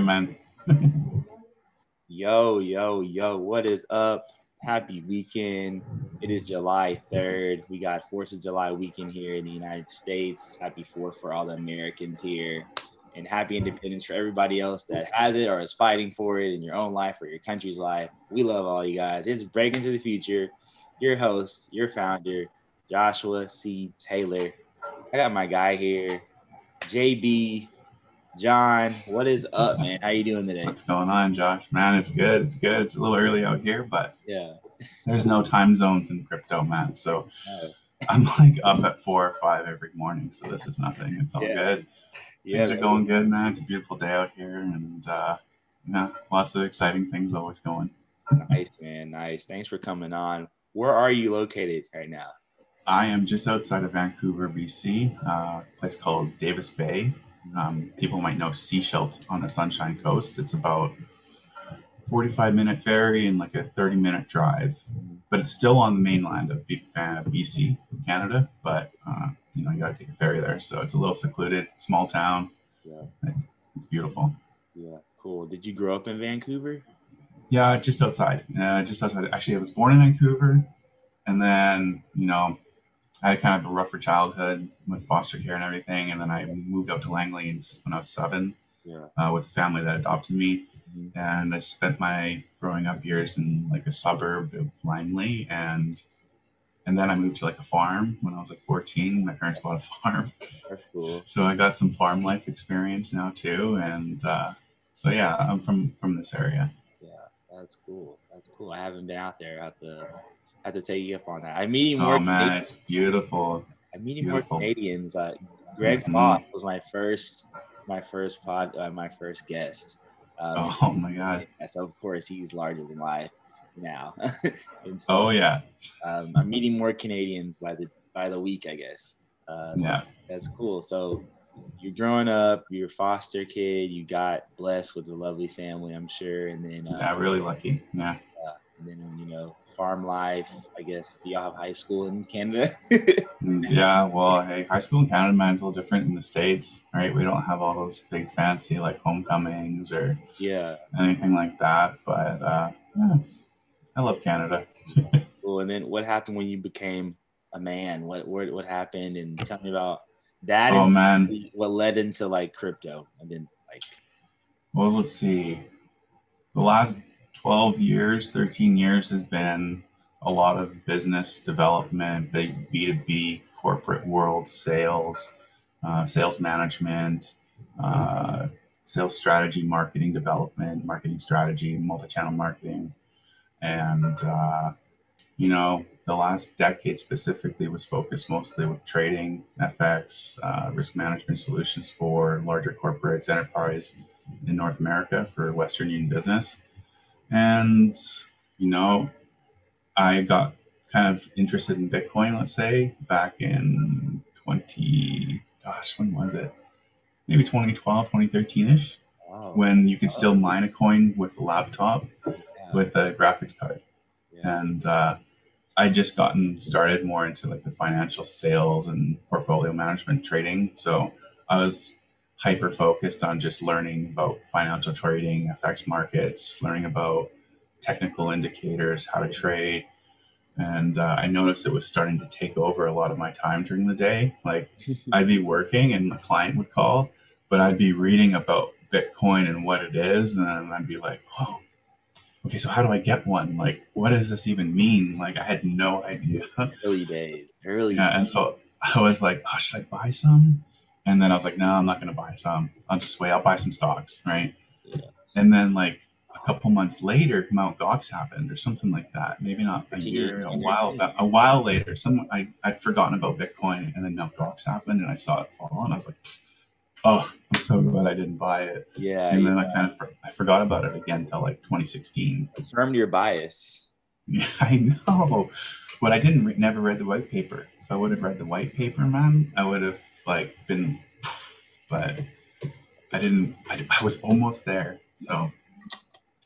man. yo, yo, yo, what is up? Happy weekend. It is July 3rd. We got 4th of July weekend here in the United States. Happy 4th for all the Americans here. And happy independence for everybody else that has it or is fighting for it in your own life or your country's life. We love all you guys. It's Breaking to the Future. Your host, your founder, Joshua C. Taylor. I got my guy here, JB John, what is up, man? How you doing today? What's going on, Josh? Man, it's good. It's good. It's a little early out here, but yeah, there's no time zones in crypto, man. So I'm like up at four or five every morning. So this is nothing. It's all yeah. good. Yeah, things are going good, man. It's a beautiful day out here, and uh, yeah, lots of exciting things always going. Nice, man. Nice. Thanks for coming on. Where are you located right now? I am just outside of Vancouver, BC, uh, a place called Davis Bay. Um, people might know Sechelt on the Sunshine Coast. It's about 45 minute ferry and like a 30 minute drive, but it's still on the mainland of BC, Canada. But uh, you know, you got to take a ferry there, so it's a little secluded, small town. Yeah, it's beautiful. Yeah, cool. Did you grow up in Vancouver? Yeah, just outside. Uh, just outside. Actually, I was born in Vancouver, and then you know I had kind of a rougher childhood with foster care and everything, and then I moved up to Langley when I was seven yeah. uh, with a family that adopted me, mm-hmm. and I spent my growing up years in like a suburb of Langley, and and then I moved to like a farm when I was like 14. My parents bought a farm. That's cool. So I got some farm life experience now too, and uh, so yeah, I'm from from this area. Yeah, that's cool. That's cool. I haven't been out there at the have to take you up on that. I'm meeting more. Oh man, Canadians. it's beautiful. I'm meeting more Canadians. Uh, Greg mm-hmm. Moss was my first, my first pod, uh, my first guest. Um, oh my god! So of course he's larger than life now. so, oh yeah. Um, I'm meeting more Canadians by the by the week, I guess. Uh, so yeah, that's cool. So you're growing up, you're a foster kid, you got blessed with a lovely family, I'm sure, and then uh, yeah, really lucky. Yeah. Uh, and then you know farm life. I guess do y'all have high school in Canada? Yeah, well, hey, high school in Canada, man, is a little different in the states, right? We don't have all those big fancy like homecomings or yeah anything like that. But uh, yes, I love Canada. cool. And then what happened when you became a man? What what what happened? And tell me about that. Oh man, what led into like crypto, and then like. Well, let's see. The last 12 years, 13 years has been a lot of business development, big B2B corporate world sales, uh, sales management, uh, sales strategy, marketing development, marketing strategy, multi channel marketing. And, uh, you know, the last decade specifically was focused mostly with trading, FX, uh, risk management solutions for larger corporates, enterprise in North America for Western Union business. And, you know, I got kind of interested in Bitcoin, let's say, back in 20, gosh, when was it? Maybe 2012, 2013 ish, wow. when you could still mine a coin with a laptop yeah. with a graphics card. Yeah. And uh, I just gotten started more into like the financial sales and portfolio management trading. So I was hyper focused on just learning about financial trading, FX markets, learning about technical indicators, how to trade. And uh, I noticed it was starting to take over a lot of my time during the day. Like I'd be working and the client would call, but I'd be reading about Bitcoin and what it is. And then I'd be like, oh, okay, so how do I get one? Like, what does this even mean? Like, I had no idea. Early days, early. Yeah, and so I was like, oh, should I buy some? And then I was like, no, I'm not going to buy some. I'll just wait. I'll buy some stocks, right? Yeah. And then like a couple months later, Mount Gox happened or something like that. Maybe not a year, a while, a while later. Some I I'd forgotten about Bitcoin, and then Mount Gox happened, and I saw it fall, and I was like, oh, I'm so glad I didn't buy it. Yeah. And then yeah. I kind of I forgot about it again until like 2016. Confirmed your bias. Yeah, I know, but I didn't re- never read the white paper. If I would have read the white paper, man, I would have like been, but I didn't. I, I was almost there, so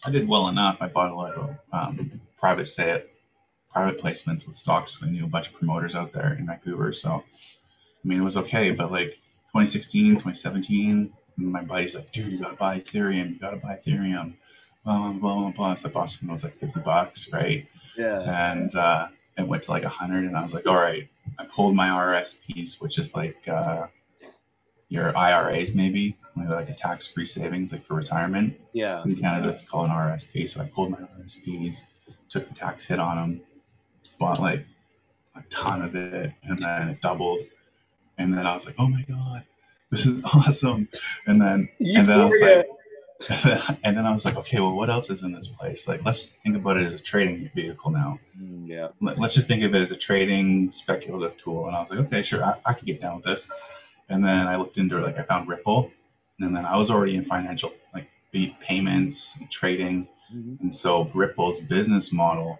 I did well enough. I bought a lot of um, private sale, private placements with stocks. I knew a bunch of promoters out there in Vancouver, so I mean it was okay. But like 2016, 2017, my buddy's like, dude, you gotta buy Ethereum. You gotta buy Ethereum. Blah blah blah blah. blah. So Boston was like fifty bucks, right? Yeah. And uh, it went to like a hundred, and I was like, all right. I pulled my RSPs, which is like uh, your IRAs, maybe like a tax-free savings, like for retirement. Yeah. In Canada, it's called an RSP. So I pulled my RSPs, took the tax hit on them, bought like a ton of it, and then it doubled. And then I was like, oh my god, this is awesome. And then and then I was like, and then I was like, okay, well, what else is in this place? Like, let's think about it as a trading vehicle now. Mm, yeah. Let- Let's just think of it as a trading speculative tool. And I was like, okay, sure, I, I could get down with this. And then I looked into it, like I found Ripple, and then I was already in financial, like be payments, trading, Mhm. and so Ripple's business model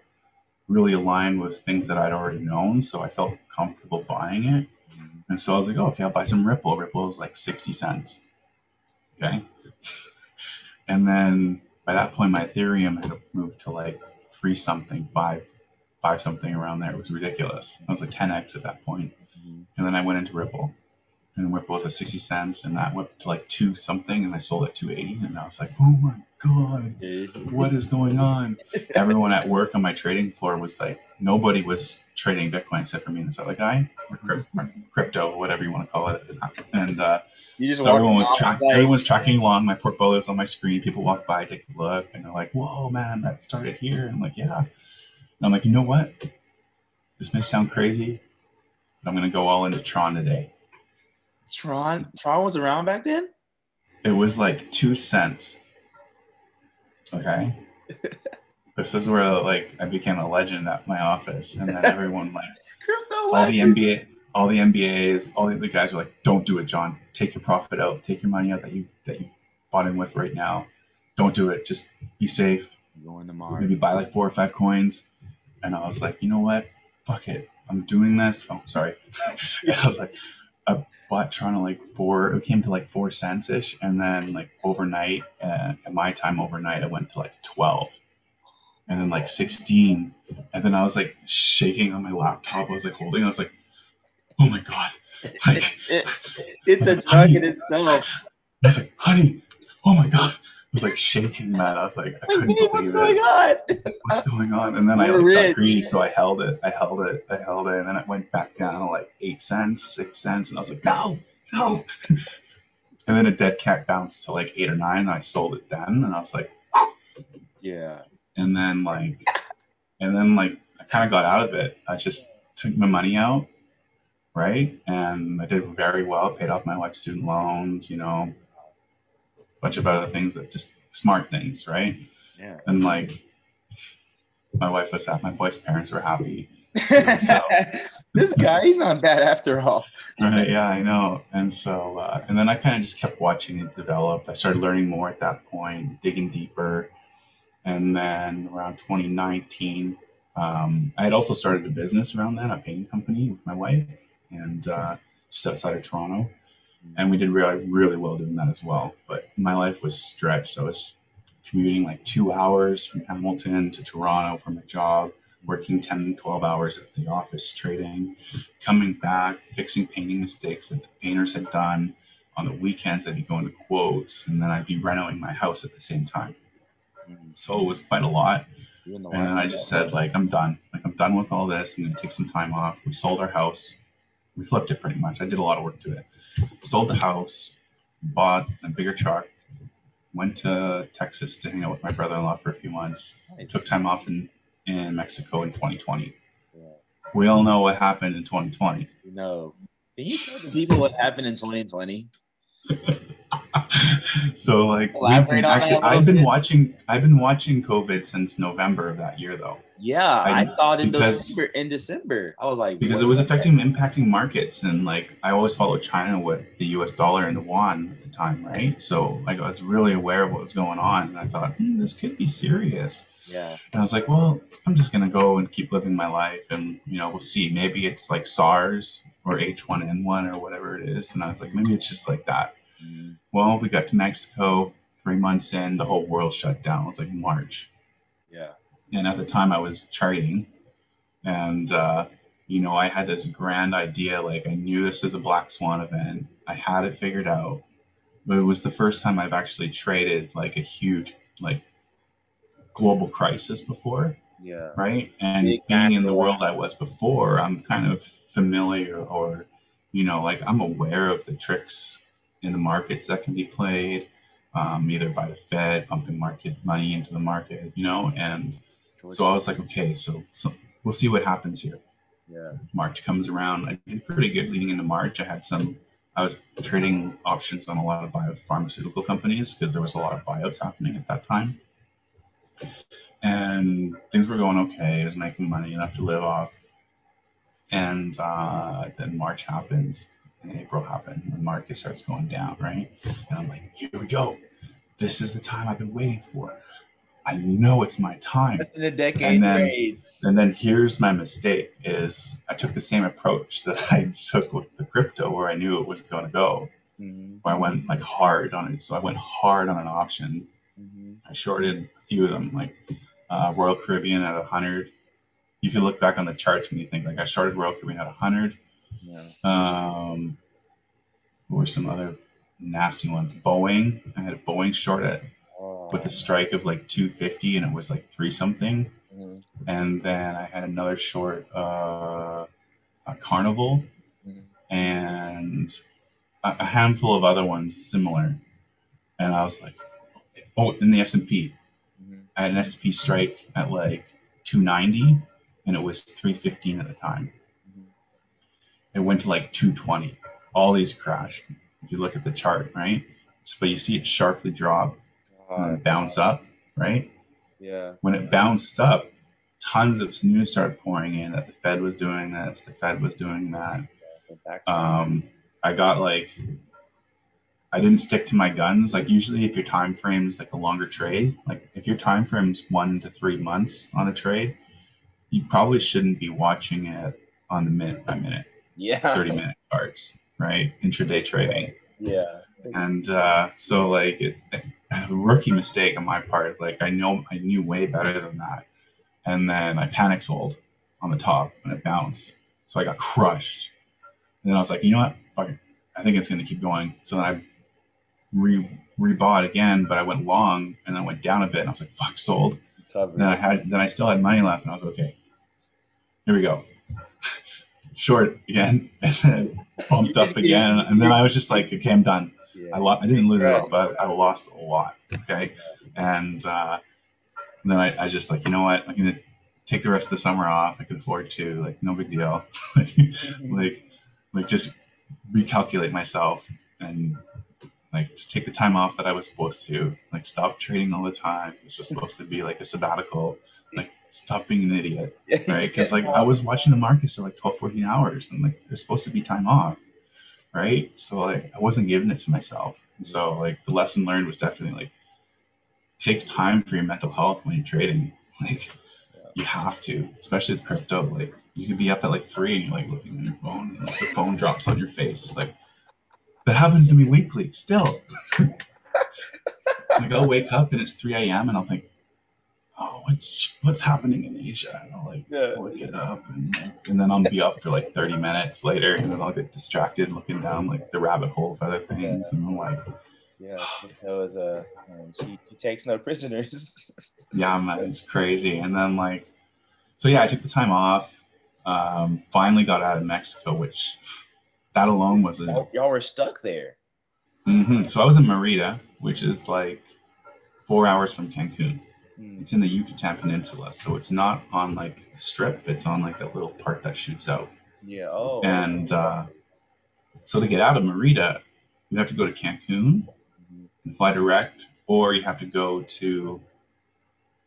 really aligned with things that I'd already known. So I felt comfortable buying it. And so I was like, oh, okay, I'll buy some Ripple. Ripple is like 60 cents. Okay. And then by that point, my Ethereum had moved to like three something, five, five something around there. It was ridiculous. I was like 10x at that point. Mhm. And then I went into Ripple. And Ripple was at 60 cents, and that went to like two something, and I sold at 280. And I was like, oh my God, what is going on? Everyone at work on my trading floor was like, nobody was trading Bitcoin except for me and this other guy, or crypto, whatever you want to call it. And uh, so everyone was around tracking, like, everyone was tracking along. My portfolio's on my screen. People walk by, take a look, and they're like, "Whoa, man, that started here." And I'm like, "Yeah." And I'm like, "You know what? This may sound crazy, but I'm gonna go all into Tron today." Tron. Tron was around back then. It was like two cents. Okay. this is where like I became a legend at my office, and then everyone like all the legend. All the MBAs, all the other guys were like, "Don't do it, John. Take your profit out. Take your money out that you that you bought in with right now. Don't do it. Just be safe. Going. Maybe buy like four or five coins." And I was like, "You know what? Fuck it. I'm doing this." Oh, sorry. I was like, I bought Toronto like four. It came to like four cents ish, and then like overnight, uh, at my time overnight, it went to like twelve. And then like 16. And then I was like shaking on my laptop. I was like holding, I was like, oh my God. Like, It- it's a drug in itself. I was like, honey, oh my God. I was like shaking, man. I was like, I couldn't babe, what's believe going on? What's going on? And then I We're like, got greedy, so I held it. I held it. I held it. And then it went back down to like eight cents, six cents. And I was like, no, no. and then a dead cat bounced to like eight or nine. And I sold it then. And I was like, Yeah. and then like and then like i kind of got out of it i just took my money out right? And i did very well paid off my wife's student loans you know a bunch of other things that just smart things right? Yeah. and like my wife was happy my wife's parents were happy. This guy, he's not bad after all. right yeah i know. And so uh, and then i kind of just kept watching it develop. I started learning more at that point digging deeper. And then around 2019 um, i had also started a business around then a painting company with my wife and uh, just outside of toronto and we did really really well doing that as well but my life was stretched i was commuting like two hours from hamilton to toronto for my job working 10 12 hours at the office trading coming back fixing painting mistakes that the painters had done on the weekends i'd be going to quotes and then i'd be renovating my house at the same time so it was quite a lot and. I just said, like, I'm done. Like, I'm done with all this. I'm going to take some time off. We sold our house. We flipped it pretty much. I did a lot of work to it. Sold the house, bought a bigger truck, went to Texas to hang out with my brother in law for a few months. Nice. Took time off in, in Mexico in 2020. Yeah. We all know what happened in 2020. You know. Can you tell the people what happened in 2020? so like we've been actually I've been bit. watching I've been watching COVID since November of that year though. Yeah, I- I, saw it in because- December. In December, I was like, because it was affecting impacting markets and like i always followed china with the us dollar and the yuan at the time right so like i was really aware of what was going on and i thought hmm, this could be serious? Yeah. and i was like well i'm just going to go and keep living my life and you know we'll see maybe it's like sars or h1n1 or whatever it is and i was like maybe it's just like that. Well we got to mexico three months in the whole world shut down it was like march Yeah. and at the time I was charting, and uh, you know I had this grand idea, like I knew this is a black swan event, I had it figured out, but it was the first time I've actually traded like a huge like global crisis before, Yeah. right? And Big being in the world I was before, I'm kind of familiar or you know, like I'm aware of the tricks in the markets that can be played, um, either by the Fed pumping market money into the market, you know, and so I was like, okay, so so we'll see what happens here. yeah. March comes around. I did pretty good leading into March. I had some, I was trading options on a lot of biopharmaceutical companies because there was a lot of buyouts happening at that time. And things were going okay. I was making money enough to live off. And uh, then March happens and April happens and the market starts going down, right? And I'm like, here we go. This is the time I've been waiting for. I know it's my time. In the decade And then- trades. And then here's my mistake is I took the same approach that I took with the crypto where I knew it was going to go. Mhm, Where I went like hard on it. So I went hard on an option. mhm. I shorted a few of them, like uh, Royal Caribbean at 100. You can look back on the charts when you think like I shorted Royal Caribbean at 100. Yeah. Um, what were some other nasty ones? Boeing. I had a Boeing short at Oh, with a strike of like 250 and it was like three something. mhm, and then I had another short, uh, a Carnival, mhm. and a, a handful of other ones similar. And I was like, oh, in the S and P, Mhm. I had an S and P strike at like 290, and it was 315 at the time. It went to like 220. All these crashed. If you look at the chart, right? So, but you see it sharply drop and bounce up, right? Yeah. when it bounced up, tons of news started pouring in that the Fed was doing this, the Fed was doing that. Um, I got like, I didn't stick to my guns. Like usually, if your time frame's like a longer trade, like if your time frame's one to three months on a trade, you probably shouldn't be watching it on the minute by minute, yeah. thirty minute charts, right? Intraday trading. Yeah. and uh, so like it, a rookie mistake on my part like i know i knew way better than that and then i panic sold on the top and it bounced so i got crushed and then i was like you know what Fuck it. i think it's going to keep going so then i re rebought again but i went long and then went down a bit and i was like fuck sold then i had then i still had money left and i was like okay here we go short again and then bumped up again and then i was just like okay i'm done. I, lo- I didn't lose a Right. lot, but I lost a lot. Okay. And uh, then I, I just like, you know what? I'm going to take the rest of the summer off. I can afford to, like, no big deal. like, like just recalculate myself and like just take the time off that I was supposed to. Like, stop trading all the time. This was supposed to be like a sabbatical. Stop being an idiot right? Because like I was watching the markets for like 12, 14 hours, and like there's supposed to be time off, right? So like I wasn't giving it to myself. And so like the lesson learned was definitely like take time for your mental health when you're trading. Like you have to, especially with crypto. Like you could be up at like three and you're like looking on your phone, and like, the phone drops on your face. Like that happens to me weekly still. like I'll wake up and it's 3 a.m. and I'll think, oh, what's what's happening in Asia? And I'll like Yeah. look it up and, like, and then I'll be up for like 30 minutes later and then I'll get distracted looking down like the rabbit hole of other things and I'm like, Yeah, that was a. Um, she, she takes no prisoners. yeah, man, it's crazy. And then like, so yeah, I took the time off. Um, finally got out of Mexico, which that alone was a y'all, y'all were stuck there. hmm So I was in Merida, which is like four hours from Cancun. Hmm. It's in the Yucatan Peninsula, so it's not on like the strip. It's on like that little part that shoots out. Yeah. Oh. And uh, so to get out of Merida, you have to go to Cancun Mhm. and fly direct, or you have to go to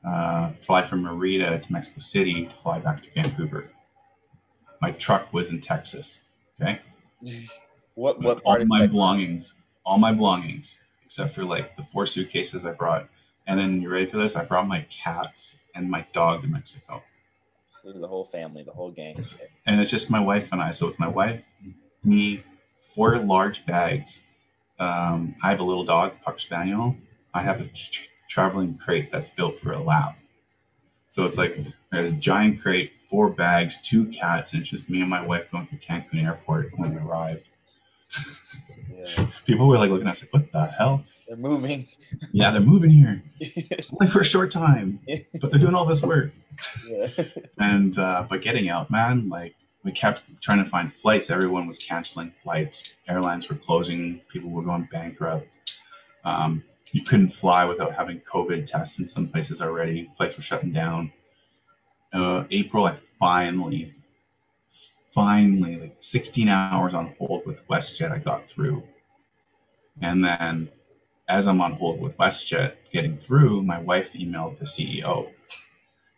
uh, fly from Merida to Mexico City to fly back to Vancouver. My truck was in Texas. Okay, what what all part of my belongings, all my belongings, except for like the four suitcases I brought. And then you ready for this? I brought my cats and my dog to Mexico. So the whole family, the whole gang. It's- and it's just my wife and I. So it's my wife, me, four large bags. Um, I have a little dog, Puck Spaniel. I have a tra- traveling crate that's built for a lab. So it's like there's a giant crate, four bags, two cats, and it's just me and my wife going through Cancun Airport when we arrived. Yeah. People were like looking at us like, what the hell? They're moving. Yeah, they're moving here. Only for a short time. But they're doing all this work. yeah. And uh but getting out, man, like we kept trying to find flights. Everyone was canceling flights. Airlines were closing. People were going bankrupt. Um, you couldn't fly without having COVID tests in some places already. Flights were shutting down. Uh, April, I finally, finally, like 16 hours on hold with WestJet, I got through. And then, as I'm on hold with WestJet getting through, my wife emailed the CEO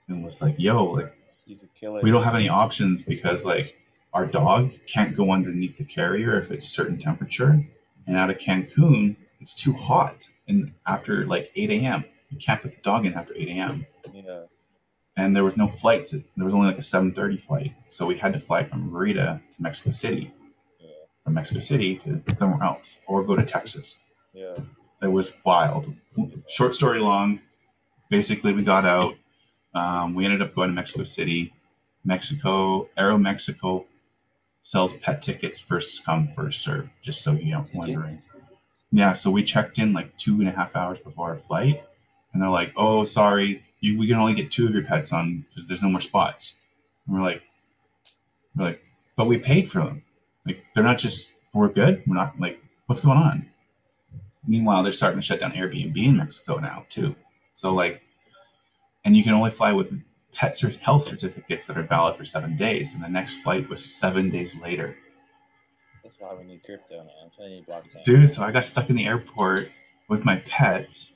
and was like, "Yo, like." He's a killer. we don't have any options because like our dog can't go underneath the carrier if it's certain temperature and out of cancun it's too hot and after like 8 a.m you can't put the dog in after 8 a.m Yeah. and there was no flights there was only like a 7.30 flight so we had to fly from merida to mexico city Yeah. from mexico city to somewhere else or go to texas Yeah. It was wild. Short story long, basically we got out. Um, we ended up going to Mexico City. Mexico, Aeromexico sells pet tickets first come, first serve, just so you know, wondering. Yeah, so we checked in like two and a half hours before our flight, and they're like, "Oh, sorry, you we can only get two of your pets on because there's no more spots." And we're like, "We're like, but we paid for them. Like, they're not just we're good. We're not like, what's going on?" Meanwhile, they're starting to shut down Airbnb in Mexico now too. So like, and you can only fly with pet health certificates that are valid for seven days, and the next flight was seven days later. That's why we need crypto, man. I'm telling you, blockchain. dude so i got stuck in the airport with my pets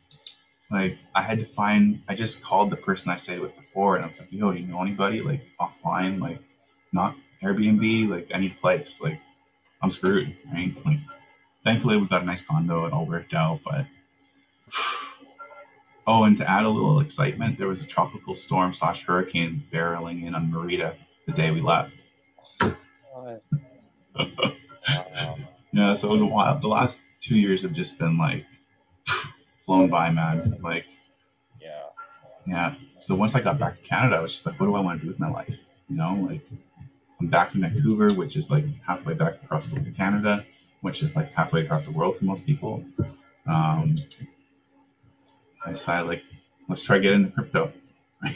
like i had to find i just called the person i stayed with before and i was like yo do you know anybody like offline like not airbnb like i need a place like i'm screwed right like thankfully we got a nice condo it all worked out but oh and to add a little excitement there was a tropical storm slash hurricane barreling in on merida the day we left? Yeah, so it was a while. The last two years have just been like flown by, man. Like, Yeah. yeah. So once I got back to Canada, I was just like, what do I want to do with my life? You know, like I'm back in Vancouver, which is like halfway back across the Canada, which is like halfway across the world for most people. Um, I decided like, let's try get into crypto, right?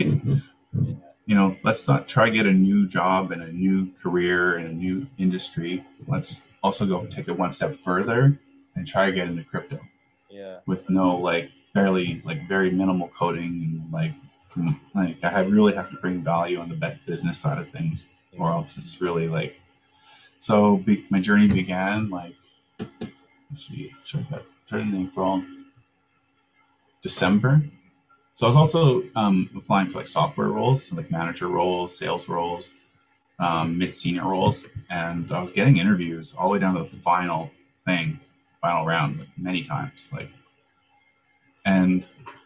you know, let's not try get a new job and a new career and a new industry. Let's also go take it one step further and try get into crypto Yeah. with no like barely like very minimal coding and like mm, like I have really have to bring value on the business side of things or else it's really like so be- my journey began like let's see started, started in April December so I was also um, applying for like software roles, like manager roles, sales roles, um, mid senior roles, and I was getting interviews all the way down to the final thing, final round, like many times. Like, and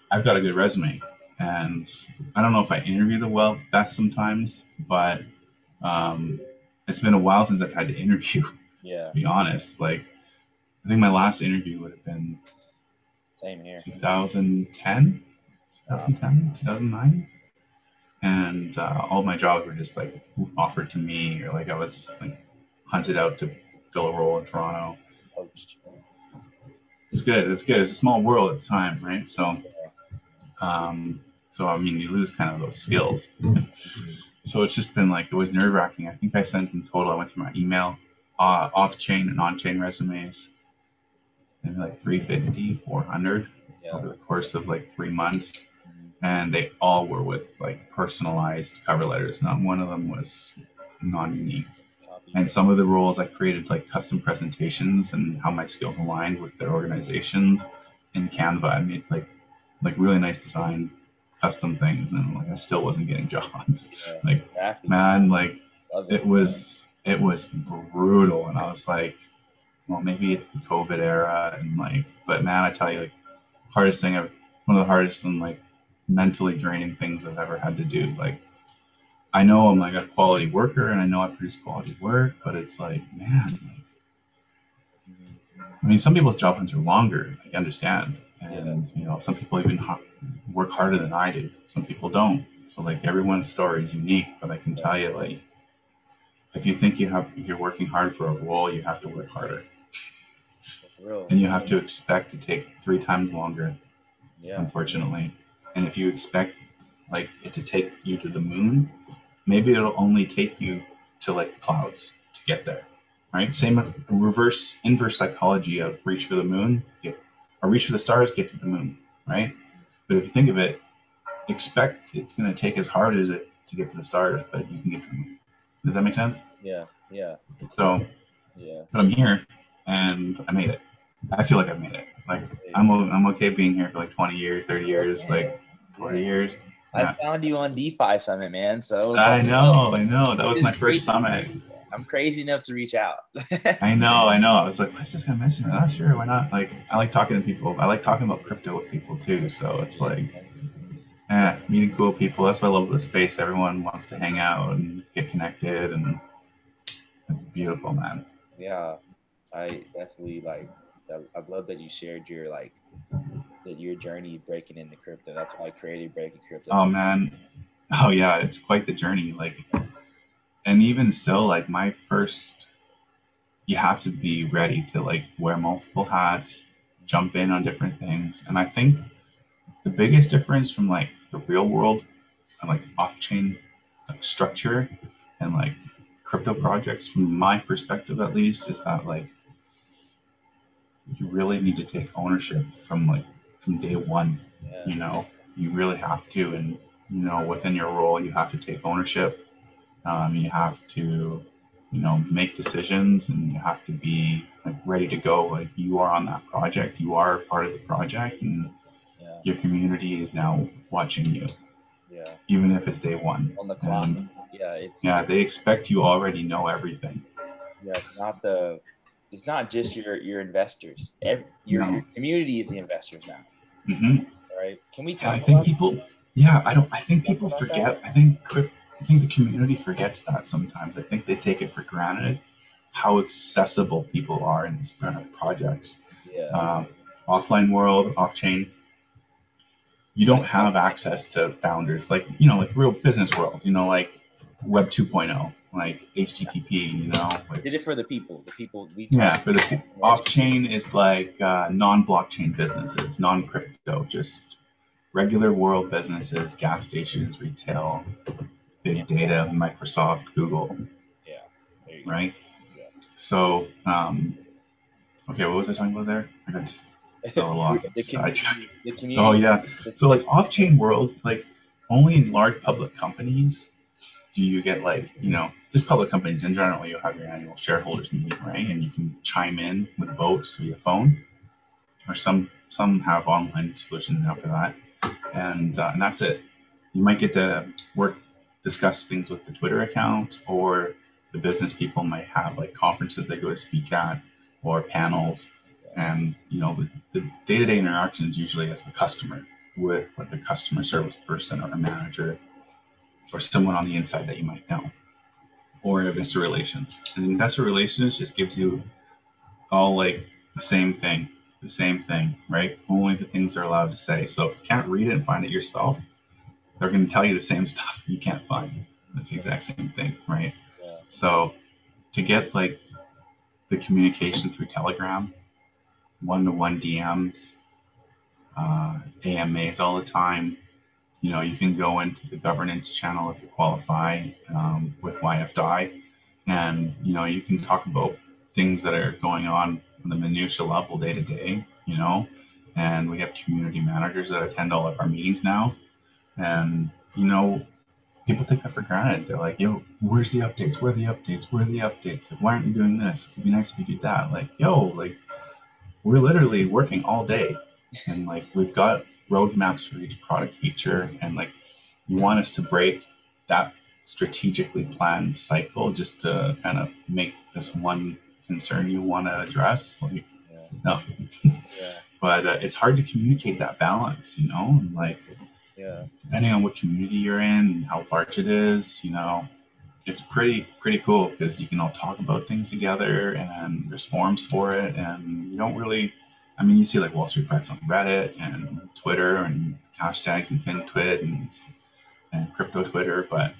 I've got a good resume, and I don't know if I interview the well best sometimes, but um, it's been a while since I've had to interview. Yeah. To be honest, like I think my last interview would have been Same here. 2010, 2010, 2009. And uh, all my jobs were just like offered to me, or like I was like hunted out to fill a role in Toronto. Poached. It's good. It's good. It's a small world at the time, right? So, um, so I mean, you lose kind of those skills. So it's just been like it was nerve wracking. I think I sent in total. I went through my email, uh, off chain and on chain resumes, maybe like 350, 400 Yeah. over the course of like three months. And they all were with like personalized cover letters. Not one of them was non-unique. And some of the roles I created like custom presentations and how my skills aligned with their organizations in Canva. I made like like really nice design custom things, and like I still wasn't getting jobs. Yeah. Like Exactly. man, like Love it was it was brutal, and I was like, well, maybe it's the COVID era, and like, but man, I tell you, like, hardest thing I've one of the hardest and like mentally draining things I've ever had to do. Like, I know I'm like a quality worker, and I know I produce quality work, but it's like, man, like. I mean, some people's job hunts are longer. I understand, and you know, some people even ha- work harder than I do. Some people don't. So like everyone's story is unique, but I can tell you, like, if you think you have, if you're working hard for a role, you have to work harder. And you have to expect to take three times longer, Yeah. unfortunately. And if you expect like it to take you to the moon, maybe it'll only take you to like the clouds to get there. Right? Same reverse inverse psychology of reach for the moon, get or reach for the stars, get to the moon. Right? But if you think of it, expect it's going to take as hard as it to get to the stars, but you can get to the moon. Does that make sense? Yeah. Yeah. So, Yeah. but I'm here and I made it. I feel like I've made it. Like I'm I'm okay being here for like 20 years, 30 years, like 40 years. I found you on DeFi Summit, man. So it I like, know, I know. That was my first summit. I'm crazy enough to reach out. I know, I know. I was like, what's this guy missing? I'm not sure. Why not? Like, I like talking to people. I like talking about crypto with people too. So it's like, yeah, meeting cool people. That's why I love the space. Everyone wants to hang out and get connected, and it's beautiful, man. yeah, I definitely like. I, I love that you shared your like that your journey breaking into crypto. That's why I created Breaking Crypto. Oh man. Oh yeah, it's quite the journey. Like and even so, like my first you have to be ready to like wear multiple hats, jump in on different things. And I think the biggest difference from like the real world and like off-chain like, structure and like crypto projects from my perspective at least is that like you really need to take ownership from like from day one yeah. you know you really have to and you know within your role you have to take ownership um, you have to you know make decisions and you have to be like ready to go like you are on that project you are part of the project and yeah, your community is now watching you yeah. even if it's day one On the clock. Um, yeah, it's yeah they expect you already know everything yeah. It's not the. It's not just your your investors. Every, your, No. your community is the investors now, hmm right? Can we and talk i think about people yeah i don't i think people forget i think cryp- i think the community forgets that sometimes i think they take it for granted how accessible people are in these kind of projects yeah, um, offline world off chain you don't have access to founders like you know like real business world you know like web 2.0 like http you know like did it for the people. The people we yeah for the people. off chain is like uh, non-blockchain businesses non-crypto just regular world businesses gas stations retail big data microsoft google go. right? Yeah. so um okay what was i talking about there? I got just off. Sidetracked. community, the community, oh yeah. So like off-chain world like only in large public companies do you get like you know just public companies in general you have your annual shareholders meeting right? And you can chime in with votes via phone. Or some some have online solutions now for that. And uh, and that's it. You might get to work discuss things with the twitter account or the business people might have like conferences they go to speak at or panels. And you know the, the day-to-day interaction is usually as the customer with like a customer service person or a manager or someone on the inside that you might know or investor relations. And investor relations just gives you all like the same thing the same thing right? Only the things they're allowed to say. So if you can't read it and find it yourself they're going to tell you the same stuff you can't find that's the exact same thing right yeah, so to get like the communication through Telegram, one to one DMs, uh, AMAs all the time. You know, you can go into the governance channel if you qualify um, with YFDI, and you know you can talk about things that are going on on the minutia level day to day. You know, and we have community managers that attend all of our meetings now, and you know people take that for granted. They're like, yo, where's the updates? Where are the updates? Where are the updates? Like, why aren't you doing this? It'd be nice if you did that. Like, yo, like, we're literally working all day. And like, we've got roadmaps for each product feature. And like, you want us to break that strategically planned cycle just to kind of make this one concern you want to address. Like, yeah, no. yeah, But uh, it's hard to communicate that balance, you know? And like, yeah, depending on what community you're in and how large it is, you know, it's pretty pretty cool because you can all talk about things together and there's forums for it and you don't really I mean you see like Wall Street Bets on Reddit and Twitter and hashtags and FinTwit and and crypto Twitter, but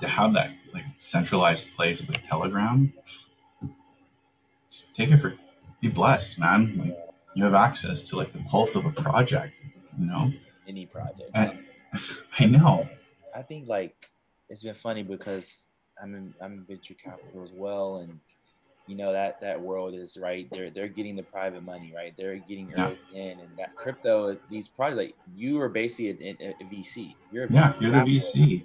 to have that like centralized place like Telegram, just take it for be blessed, man. Like you have access to like the pulse of a project, you know. Any project. And, I know. I think like it's been funny because I'm in I'm in venture capital as well, and you know that that world is right. They're they're getting the private money, right? They're getting Yeah. in, and that crypto these projects. Like you are basically a, a, a VC. You're a Yeah, you're the. VC.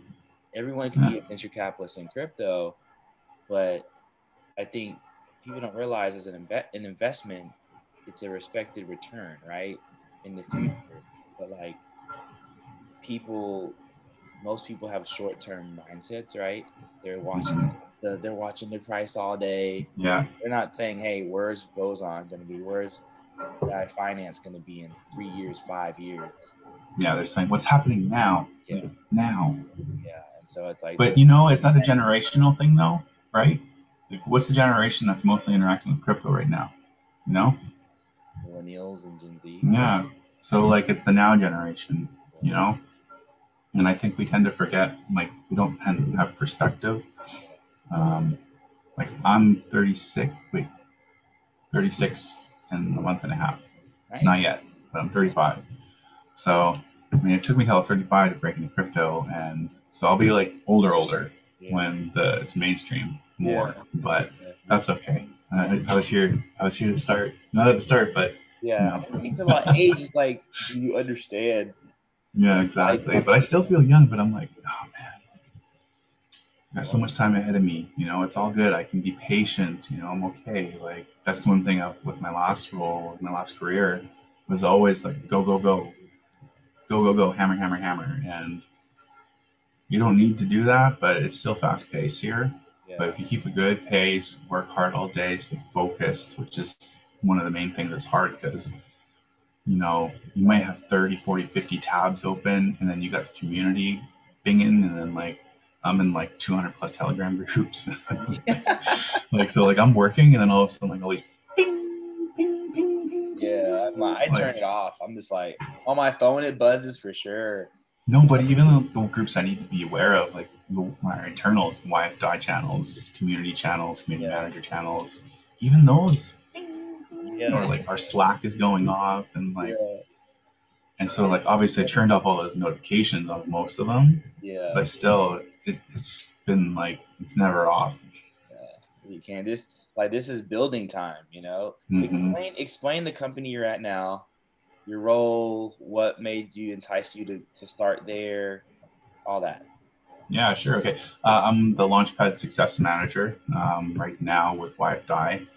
Everyone can be a venture capitalist in crypto, but I think people don't realize as an inve- an investment, it's a respected return, right? In the mm-hmm. future, but like people, most people have short term mindsets, right? They're watching Mhm. the, they're watching the price all day. Yeah, They're not saying, "Hey, where's boson going to be? Where's that finance going to be in three years, five years?" yeah. They're saying what's happening now, Yeah, now. yeah. And so it's like, But you know, it's not a generational thing, though, right? Like, what's the generation that's mostly interacting with crypto right now? You know? millennials and Gen Z. Yeah. So like, it's the now generation, you know. And I think we tend to forget, like, we don't tend to have perspective. Um, like, I'm 36. Wait, 36 in a month and a half. Right? Not yet, but I'm 35. So, I mean, it took me till I was 35 to break into crypto, and so I'll be like older, older Yeah. when the it's mainstream more. Yeah. But Yeah. that's okay. I, I was here. I was here to start. Not at the start, but Yeah, No. I think about age is like, you understand? Yeah, exactly. But I still feel young. But I'm like, oh man, I got so much time ahead of me. You know, it's all good. I can be patient. You know, I'm okay. Like that's the one thing I, with my last role, with my last career, was always like go, go, go, go, go, go, hammer, hammer, hammer, and you don't need to do that, but it's still fast paced here. But if you keep a good pace, work hard all day, stay focused, which is one of the main things that's hard because, you know, you might have 30, 40, 50 tabs open and then you got the community binging and then like I'm in like 200 plus Telegram groups. like, so like I'm working and then all of a sudden like all these ping, ping, ping, ping. yeah. Like, I turn Like- it off. I'm just like on my phone. It buzzes for sure. No, but even the groups I need to be aware of, like my internals, YFDI channels, community channels, community Yeah. manager channels, even those, Yeah. or like our Slack is going off, and like, yeah, and so like obviously I turned off all the notifications on most of them, yeah. but still, it, it's been like it's never off. yeah. You can't. This like this is building time. You know. Mhm. Explain explain the company you're at now, your role, what made you entice you to to start there, all that. Yeah, sure. Okay. Uh, I'm the Launchpad Success Manager um, right now with YFDI.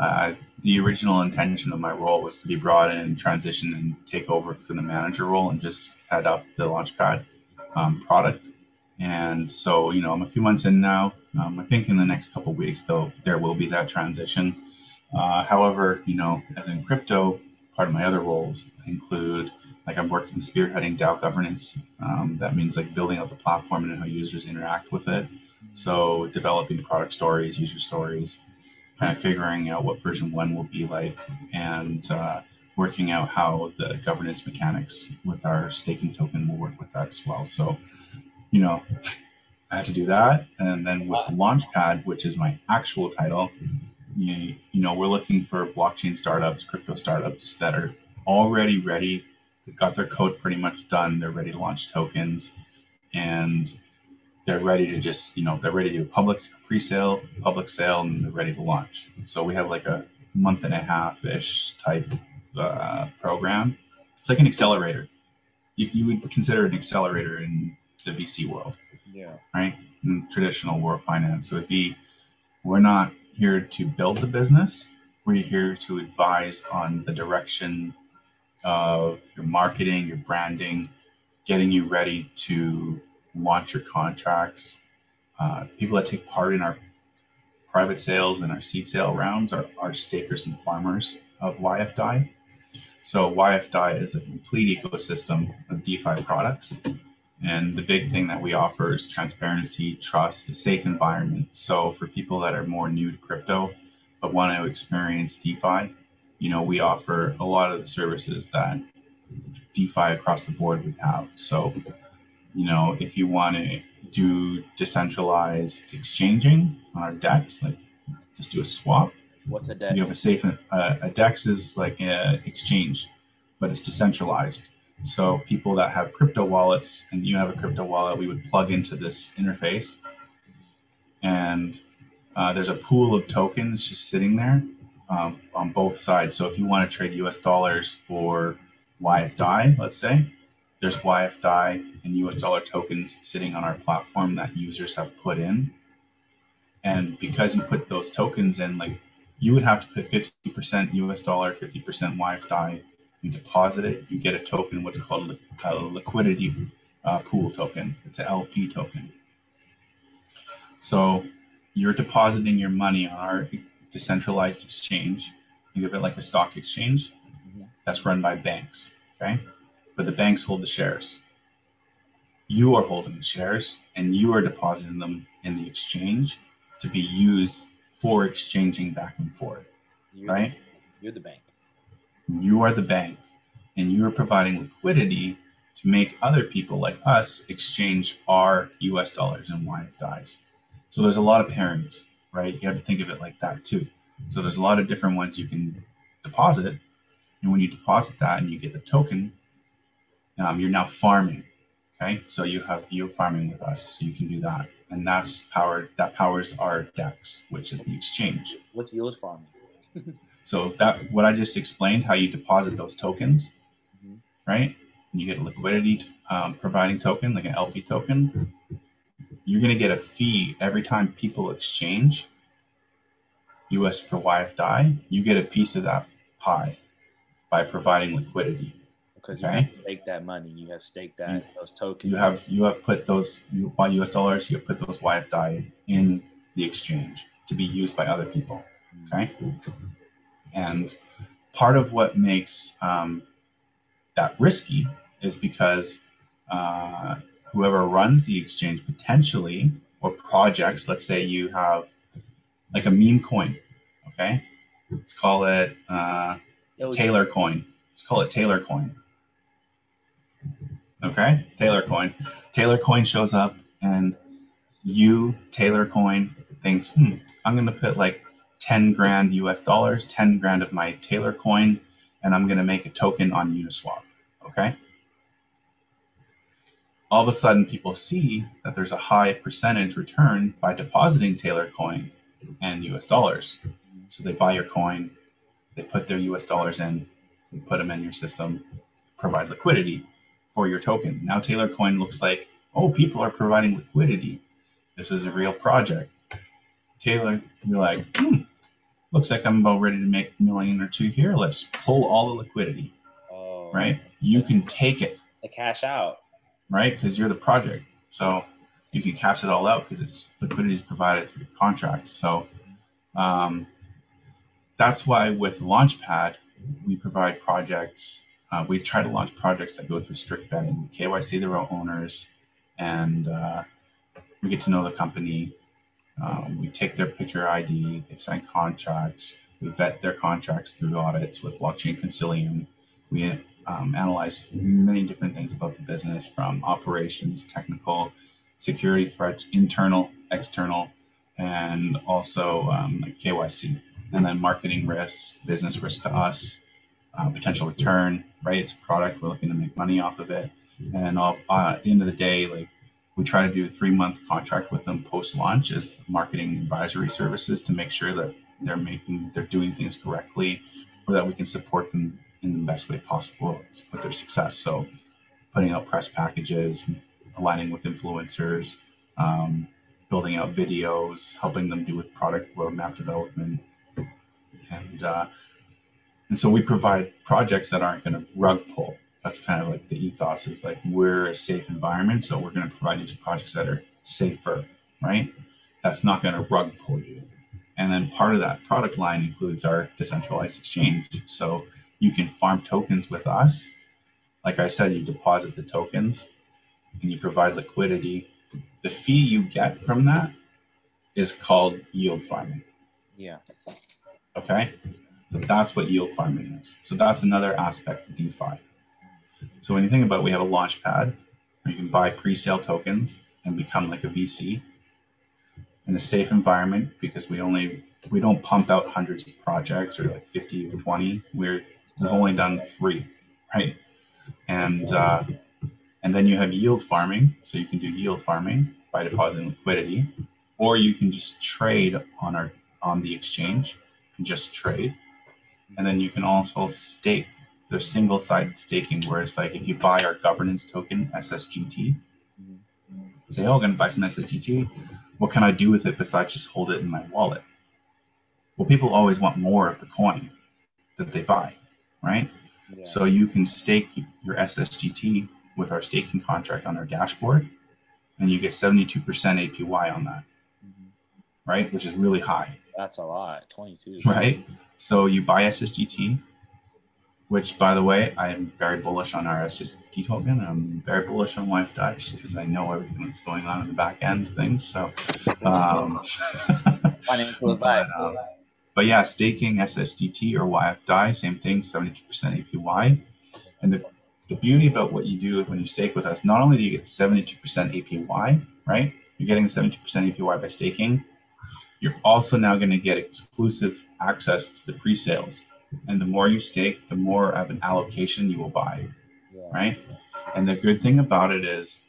Uh, the original intention of my role was to be brought in, transition, and take over for the manager role and just head up the Launchpad um, product. And so, you know, I'm a few months in now. Um, I think in the next couple weeks, though, there will be that transition. Uh, however, you know, as in crypto, part of my other roles include like I'm working spearheading DAO governance. Um, that means like building out the platform and how users interact with it. So developing product stories, user stories, kind of figuring out what version one will be like, and uh, working out how the governance mechanics with our staking token will work with that as well. So, you know, I had to do that, and then with Launchpad, which is my actual title, you, you know, we're looking for blockchain startups, crypto startups that are already ready They've got their code pretty much done. They're ready to launch tokens, and they're ready to just you know they're ready to do public pre-sale, public sale, and they're ready to launch. So we have like a month and a half ish type uh, program. It's like an accelerator. You, you would consider an accelerator in the VC world Yeah. right? In traditional world finance. So it'd be we're not here to build the business. We're here to advise on the direction of your marketing, your branding, getting you ready to launch your contracts. Uh, people that take part in our private sales and our seed sale rounds are, are stakers and farmers of YFDI. So YFDI is a complete ecosystem of DeFi products. And the big thing that we offer is transparency, trust, a safe environment. So for people that are more new to crypto but want to experience DeFi, you know, we offer a lot of the services that DeFi across the board would have. So, you know, if you want to do decentralized exchanging on our DEX, like just do a swap, What's a dex? You have a safe. Uh, a dex is like an exchange, but it's decentralized. So people that have crypto wallets and you have a crypto wallet, we would plug into this interface, and uh, there's a pool of tokens just sitting there um, on both sides. So if you want to trade U.S. dollars for YFDAI, let's say, there's YFDAI and US dollar tokens sitting on our platform that users have put in. And because you put those tokens in, like you would have to put 50% US dollar, 50% YFDAI. You deposit it, you get a token, what's called a liquidity uh, pool token. It's an LP token. So you're depositing your money on our decentralized exchange. You give it like a stock exchange that's run by banks. Okay but the banks hold the shares. You are holding the shares and you are depositing them in the exchange to be used for exchanging back and forth. You're, right? You're the bank. You are the bank and you are providing liquidity to make other people like us exchange our US dollars and YFDAIs. So there's a lot of pairings, right? You have to think of it like that too. So there's a lot of different ones you can deposit. And when you deposit that and you get the token, um, you're now farming. Okay, so you have yield farming with us, so you can do that, and that's powered. That powers our DEX, which is the exchange. What's yield farming? so that what I just explained, how you deposit those tokens, mm-hmm. right? And you get a liquidity um, providing token, like an LP token. You're going to get a fee every time people exchange US for YFDAI. You get a piece of that pie by providing liquidity because okay. you have stake that money. You have staked that you, those tokens. You have you have put those you buy US dollars. You have put those YFDAI in the exchange to be used by other people. Okay, and part of what makes um, that risky is because uh, whoever runs the exchange potentially or projects. Let's say you have like a meme coin. Okay, let's call it uh, Taylor coin. Let's call it Taylor coin Okay, Taylor Coin. Taylor Coin shows up, and you, Taylor Coin, thinks, hmm, I'm going to put like 10 grand US dollars, 10 grand of my Taylor Coin, and I'm going to make a token on Uniswap. Okay. All of a sudden, people see that there's a high percentage return by depositing Taylor Coin and US dollars. So they buy your coin, they put their US dollars in, they put them in your system, provide liquidity for your token. Now Taylor Coin looks like, oh, people are providing liquidity. This is a real project. Taylor, you're like, hmm, looks like I'm about ready to make a million or two here. Let's pull all the liquidity. Oh, right? You can take it. The cash out. Right? Because you're the project. So you can cash it all out because it's liquidity is provided through contracts. So um, that's why with Launchpad, we provide projects uh, we try to launch projects that go through strict vetting, KYC the real owners, and uh, we get to know the company. Um, we take their picture ID, they sign contracts, we vet their contracts through audits with Blockchain Consilium. We um, analyze many different things about the business from operations, technical, security threats, internal, external, and also um, like KYC. And then marketing risks, business risk to us, uh, potential return, right? It's a product. We're looking to make money off of it. And uh, at the end of the day, like we try to do a three month contract with them post launch as marketing advisory services to make sure that they're making, they're doing things correctly or that we can support them in the best way possible with their success. So putting out press packages, aligning with influencers, um, building out videos, helping them do with product roadmap development. And uh, and so we provide projects that aren't going to rug pull. That's kind of like the ethos is like we're a safe environment. So we're going to provide you projects that are safer, right? That's not going to rug pull you. And then part of that product line includes our decentralized exchange. So you can farm tokens with us. Like I said, you deposit the tokens and you provide liquidity. The fee you get from that is called yield farming. Yeah. Okay. So that's what yield farming is. So that's another aspect of DeFi. So when you think about it, we have a launch pad where you can buy pre-sale tokens and become like a VC in a safe environment because we only we don't pump out hundreds of projects or like 50 or 20. We're we've only done three, right? And uh, and then you have yield farming, so you can do yield farming by depositing liquidity, or you can just trade on our on the exchange and just trade. And then you can also stake. There's single-sided staking, where it's like if you buy our governance token SSGT, say, "Oh, I'm going to buy some SSGT. What can I do with it besides just hold it in my wallet?" Well, people always want more of the coin that they buy, right? Yeah. So you can stake your SSGT with our staking contract on our dashboard, and you get 72% APY on that, Mhm. right? Which is really high, That's a lot. 22. right? So you buy SSGT, which, by the way, I am very bullish on our SSGT token. I'm very bullish on YFDAI just because I know everything that's going on in the back end things. So, um, but, um, but yeah, staking SSGT or YFDAI, same thing, 72% APY. And the, the beauty about what you do when you stake with us, not only do you get 72% APY, right? You're getting 72% APY by staking. You're also now going to get exclusive access to the pre-sales. And the more you stake, the more of an allocation you will buy Yeah. right? And the good thing about it is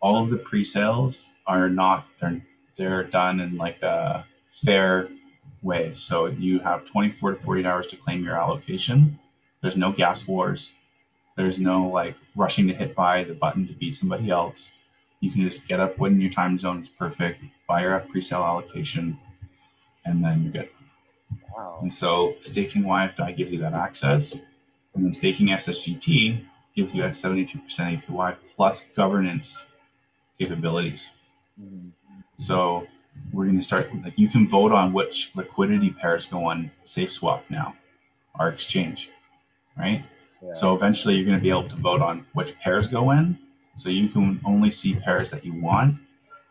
all of the pre-sales are not they're they're done in like a fair way. So you have 24 to 48 hours to claim your allocation. There's no gas wars. There's no like rushing to hit buy the button to beat somebody else. You can just get up when your time zone is perfect, buy your pre-sale allocation, and then you're good. Wow. And so staking YFDAI gives you that access. And then staking SSGT gives you a 72% APY plus governance capabilities. Mhm. So we're going to start, like, you can vote on which liquidity pairs go on SafeSwap now, our exchange, right? Yeah. So eventually you're going to be able to vote on which pairs go in. So you can only see pairs that you want.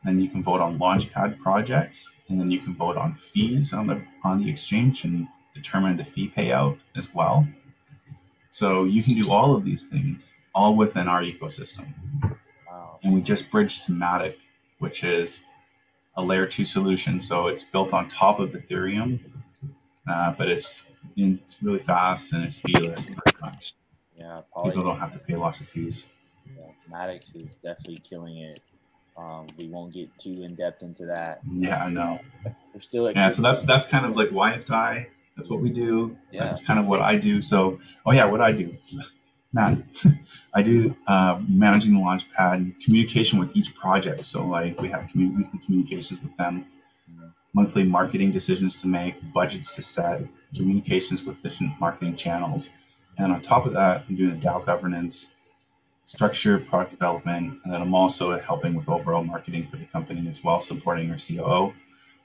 Then you can vote on launchpad projects, and then you can vote on fees on the on the exchange and determine the fee payout as well. So you can do all of these things all within our ecosystem. wow. And we just bridged to Matic, which is a layer two solution. So it's built on top of Ethereum, uh, but it's it's really fast and it's feeless. Pretty much. Yeah. People don't have to pay lots of fees. yeah, Matic's is definitely killing it. Um, we won't get too in depth into that. Yeah, I know. We're still Yeah, so that's that's kind of like YFDAI. That's what we do. Yeah. That's kind of what I do. So, oh yeah, what I do, So, Matt, I do uh, managing the launch pad and communication with each project. So like we have commu- weekly communications with them, Mhm. monthly marketing decisions to make, budgets to set, communications with different marketing channels, and on top of that, I'm doing the DAO governance, structure, product development, and then I'm also helping with overall marketing for the company as well, supporting our COO.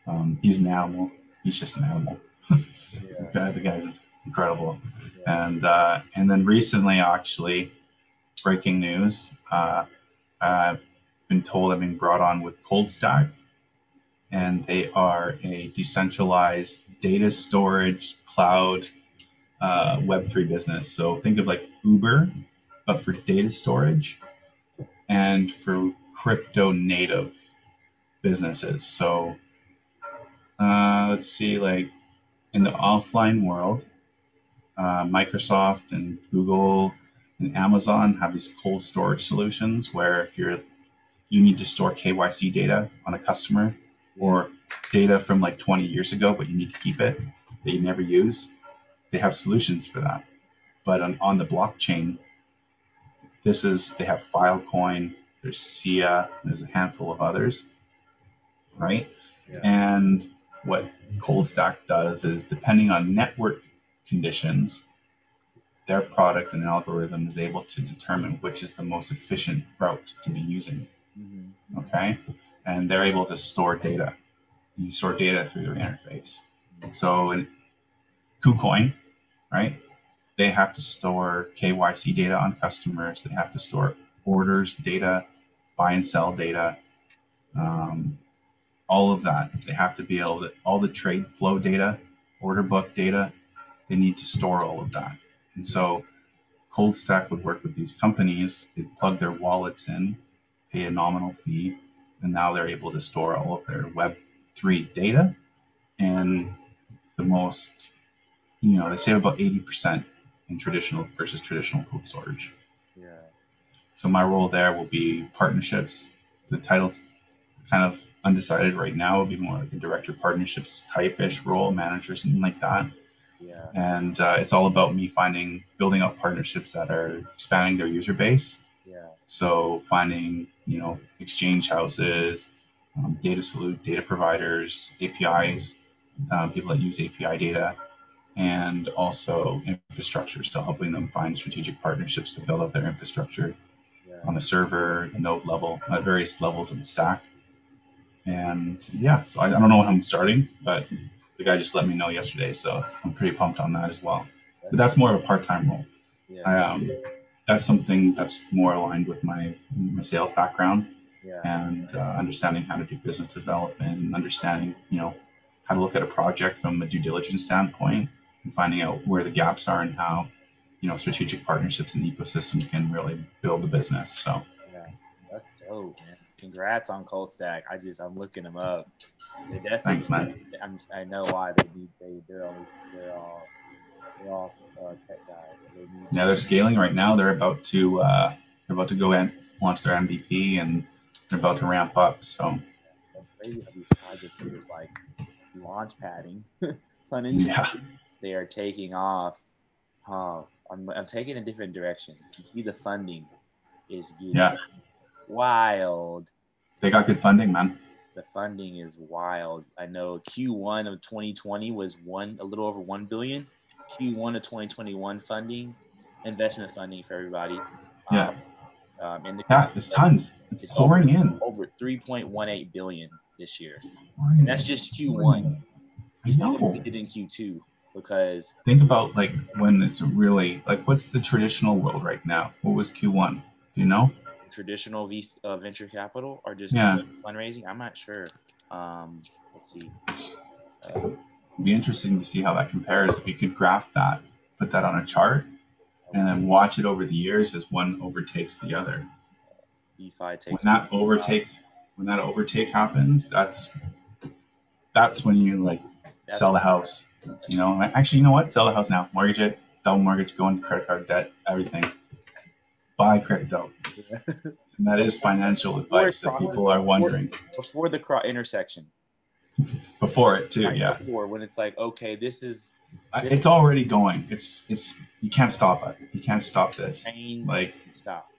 Um, he's an animal. He's just an animal. yeah, the guy's incredible. yeah. And uh, and then recently, actually, breaking news. Uh, I've been told I've been brought on with ColdStack, and they are a decentralized data storage cloud uh, Web three business. So think of like Uber, but for data storage and for crypto native businesses. So uh, let's see, like in the offline world, uh, Microsoft and Google and Amazon have these cold storage solutions where if you're you need to store KYC data on a customer or data from like 20 years ago, but you need to keep it that you never use. They have solutions for that. But on, on the blockchain, this is they have Filecoin, there's SIA, there's a handful of others, right? Yeah. And what ColdStack does is depending on network conditions, their product and algorithm is able to determine which is the most efficient route to be using. Mhm. Okay. And they're able to store data. You store data through their interface. So in KuCoin, right? They have to store KYC data on customers. They have to store orders data, buy and sell data, um, all of that. They have to be able to, all the trade flow data, order book data, they need to store all of that. And so ColdStack would work with these companies, they'd plug their wallets in, pay a nominal fee, and now they're able to store all of their Web3 data and the most, you know, they save about 80% in traditional versus traditional cold storage. Yeah. So my role there will be partnerships. The title's kind of undecided right now. It'll be more like a director partnerships type ish role, manager, something like that. Yeah. And uh, it's all about me finding, building up partnerships that are expanding their user base. Yeah. So finding, you know, exchange houses, um, data salute, data providers, APIs, um, people that use API data, and also infrastructure. So helping them find strategic partnerships to build up their infrastructure Yeah. on the server, the node level, at various levels of the stack. And yeah, so I, I don't know when I'm starting, but the guy just let me know yesterday, so I'm pretty pumped on that as well. But that's more of a part-time role. yeah. I, um, that's something that's more aligned with my my sales background yeah. and uh, understanding how to do business development and understanding you know how to look at a project from a due diligence standpoint and finding out where the gaps are and how you know strategic partnerships and ecosystem can really build the business so Yeah, that's dope, man. Congrats on ColdStack. I just I'm looking them up. Thanks, man. I'm, I know why they need they they're all they're all they're all uh, tech guys. They yeah they're scaling right now they're about to uh, they're about to go and launch their mvp and they're about to ramp up so That's crazy how these projects are just like launch padding. Pun intended. yeah They are taking off. Oh, I'm I'm taking a different direction. You see the funding is getting yeah wild. they got good funding man the funding is wild. I know Q1 of 2020 was one a little over one billion. Q1 of 2021 funding, investment funding for everybody. Yeah. Um, um, and the yeah there's tons it's It's pouring in over 3.18 billion this year, and that's just Q1. I know. We did in Q2 because think about like when it's really like what's the traditional world right now what was q1 do you know traditional v, uh, venture capital or just Yeah. fundraising. I'm not sure. Um, let's see. it'd be interesting to see how that compares if you could graph that put that on a chart and then watch it over the years as one overtakes the other DeFi when that overtake when that overtake happens that's that's when you like That's- sell the house you know actually you know what? Sell the house now. Mortgage it. Double mortgage go into credit card debt everything. Buy crypto and that is financial advice that people are wondering. before the cro- intersection. before it too yeah. Before when it's like, okay, this is I- it's already going. It's it's you can't stop it. You can't stop this. Like stop.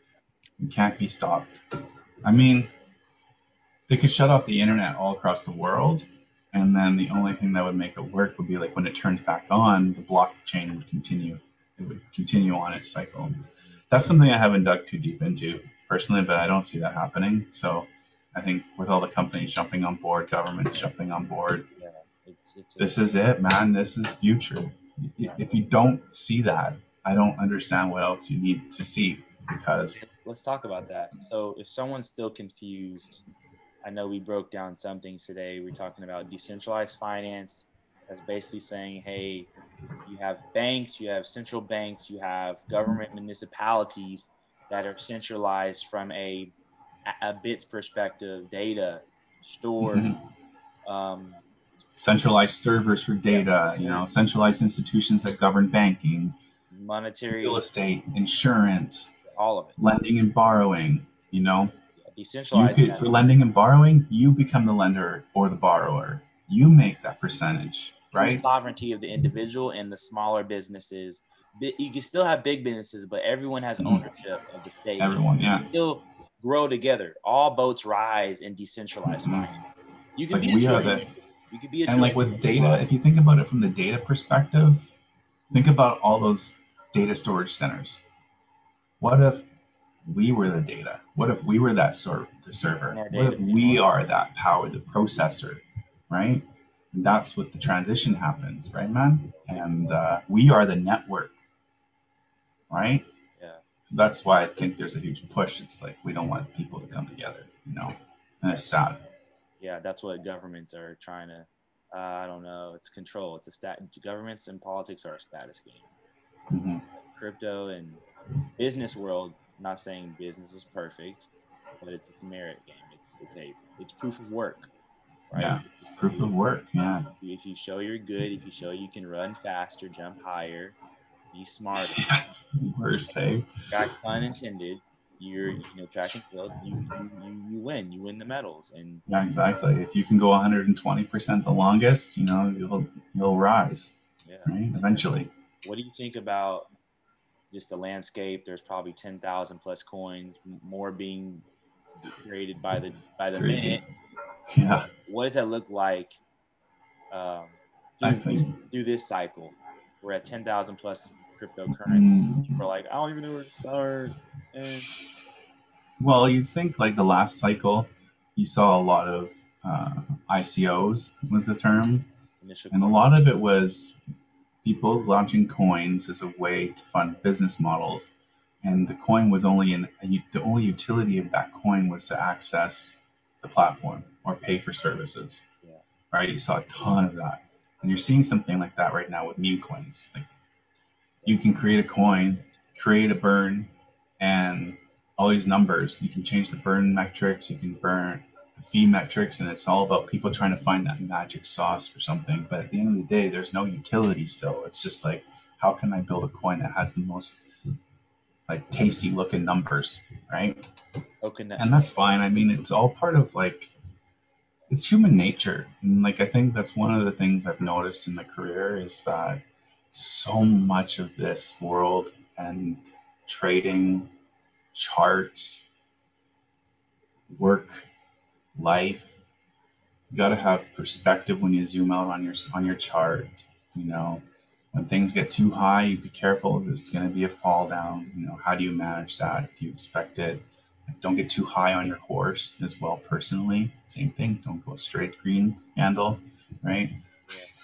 you can't be stopped. I mean they could shut off the internet all across the world and then the only thing that would make it work would be like when it turns back on the blockchain would continue it would continue on its cycle that's something i haven't dug too deep into personally but i don't see that happening so i think with all the companies jumping on board governments jumping on board Yeah, it's it's. this is it man this is the future if you don't see that i don't understand what else you need to see because Let's talk about that. So, if someone's still confused, I know we broke down some things today. We're talking about decentralized finance. That's basically saying, hey, you have banks, you have central banks, you have government municipalities that are centralized from a a bits perspective, data stored. Mhm. Um, centralized servers for data, you know, centralized institutions that govern banking, monetary, real estate, insurance, all of it. lending and borrowing. You know, Decentralized. could for lending and borrowing, you become the lender or the borrower. You make that percentage, right? sovereignty of the individual and the smaller businesses. You can still have big businesses, but everyone has Mhm. ownership of the state. Everyone, yeah. can still grow together. All boats rise in decentralized Mhm. finance. You It's can like be a we are the You could be a and like with data, if you think about it from the data perspective, think about all those data storage centers. What if we were the data? What if we were that sort the server? What if we are that power, the processor, right? And that's what the transition happens, right, man? And uh, we are the network, right? Yeah. So that's why I think there's a huge push. It's like we don't want people to come together, you know, and it's sad. yeah, that's what governments are trying to. Uh, I don't know. It's control. It's a stat. Governments and politics are a status game. hmm Crypto and business world. Not saying business is perfect, but it's it's a merit game. It's it's a it's proof of work. right? Yeah, it's proof of work. Yeah, If you show you're good, if you show you can run faster, jump higher, be smarter, That's the worst. Hey, track pun intended. You're you know track and field. You you, you you win. You win the medals, and yeah, exactly. If you can go 120 percent the longest, you know, you'll you'll rise, yeah. right? Eventually. What do you think about just the landscape? There's probably ten thousand plus coins, more being created by the by It's the crazy. minute. Yeah, What does that look like um, through, this, through this cycle? We're at ten thousand plus cryptocurrency. Mm. Are like, I don't even know where to start. And Well, you'd think like the last cycle, you saw a lot of uh, ICOs was the term, initial and a lot of it was people launching coins as a way to fund business models, and the coin was only in the only utility of that coin was to access the platform or pay for services. Yeah. Right? You saw a ton of that, and you're seeing something like that right now with meme coins. Like you can create a coin, create a burn, and all these numbers. You can change the burn metrics, you can burn fee metrics, and it's all about people trying to find that magic sauce for something. But at the end of the day, there's no utility still. It's just like, how can I build a coin that has the most like tasty looking numbers, right? that And that's fine. I mean, it's all part of like it's human nature. And like I think that's one of the things I've noticed in my career is that so much of this world and trading charts work life you got to have perspective when you zoom out on your on your chart you know? When things get too high you be careful there's going to be a fall down you know how do you manage that? Do you expect it? Don't get too high on your horse as well personally. Same thing don't go straight green handle right?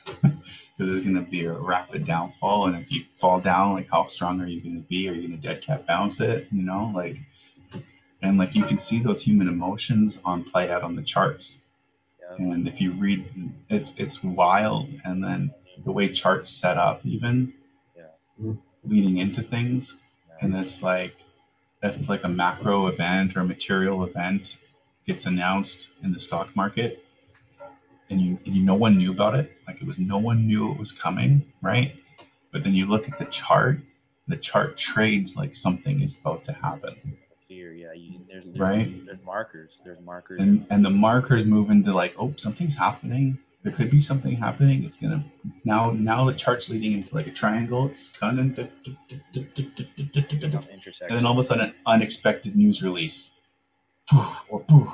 Because there's going to be a rapid downfall and if you fall down like how strong are you going to be? Are you going to dead cat bounce it you know? Like and like you can see those human emotions on play out on the charts. Yeah, and if you read it's it's wild. And then the way charts set up even Yeah. leading into things. And it's like if like a macro event or a material event gets announced in the stock market and you and you no one knew about it like it was no one knew it was coming right? But then you look at the chart the chart trades like something is about to happen fear. Yeah, you, there's, there's Right. There's markers. There's markers. and and the markers move into like oh something's happening there could be something happening it's gonna now now the chart's leading into like a triangle it's kind of and then all of a sudden an unexpected news release or poof,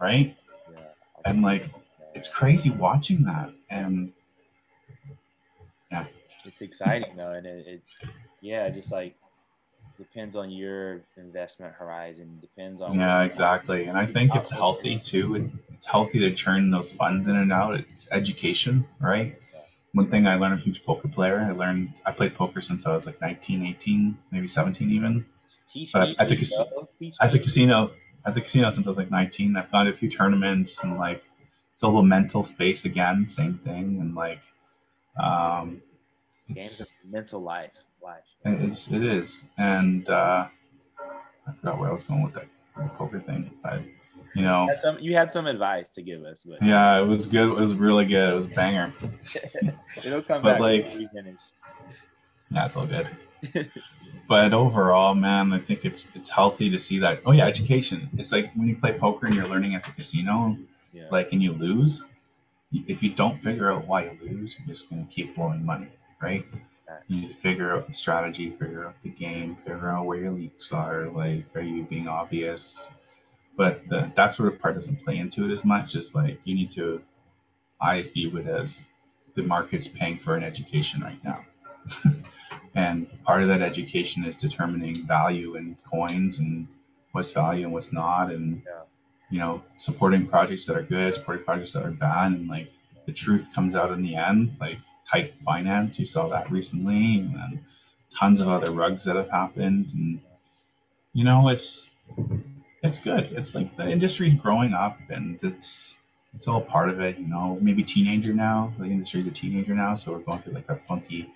right yeah, and like it's crazy watching that and yeah, it's exciting though, and it, it yeah, just like depends on your investment horizon. Depends on yeah exactly and i think it's healthy too it's healthy to churn those funds in and out it's education right one thing i learned i'm a huge poker player i learned i played poker since i was like 19 18 maybe 17 even Teach but me, at the please, cas- bro. Teach at the casino at the casino since I was like 19. I've gone to a few tournaments and like it's a little mental space again, same thing. And like um Games it's of mental life. Life. it's it is. And uh I forgot where I was going with that the poker thing. But you know, You had some, you had some advice to give us, but yeah, it was good. It was really good. It was a banger. it'll come But, back like- when we finish. Yeah, it's all good. but overall, man, I think it's it's healthy to see that. Oh yeah, education. It's like when you play poker and you're learning at the casino, Yeah. like and you lose if you don't figure out why you lose you're just going to keep blowing money right. You need to figure out the strategy figure out the game figure out where your leaks are like are you being obvious but the, that sort of part doesn't play into it as much just like you need to i view it as the market's paying for an education right now and part of that education is determining value in coins and what's value and what's not and Yeah. you know supporting projects that are good supporting projects that are bad and like the truth comes out in the end like tight finance. You saw that recently and then tons of other rugs that have happened and you know it's it's good. It's like the industry's growing up and it's it's all part of it you know maybe teenager now. The industry's a teenager now so we're going through like that funky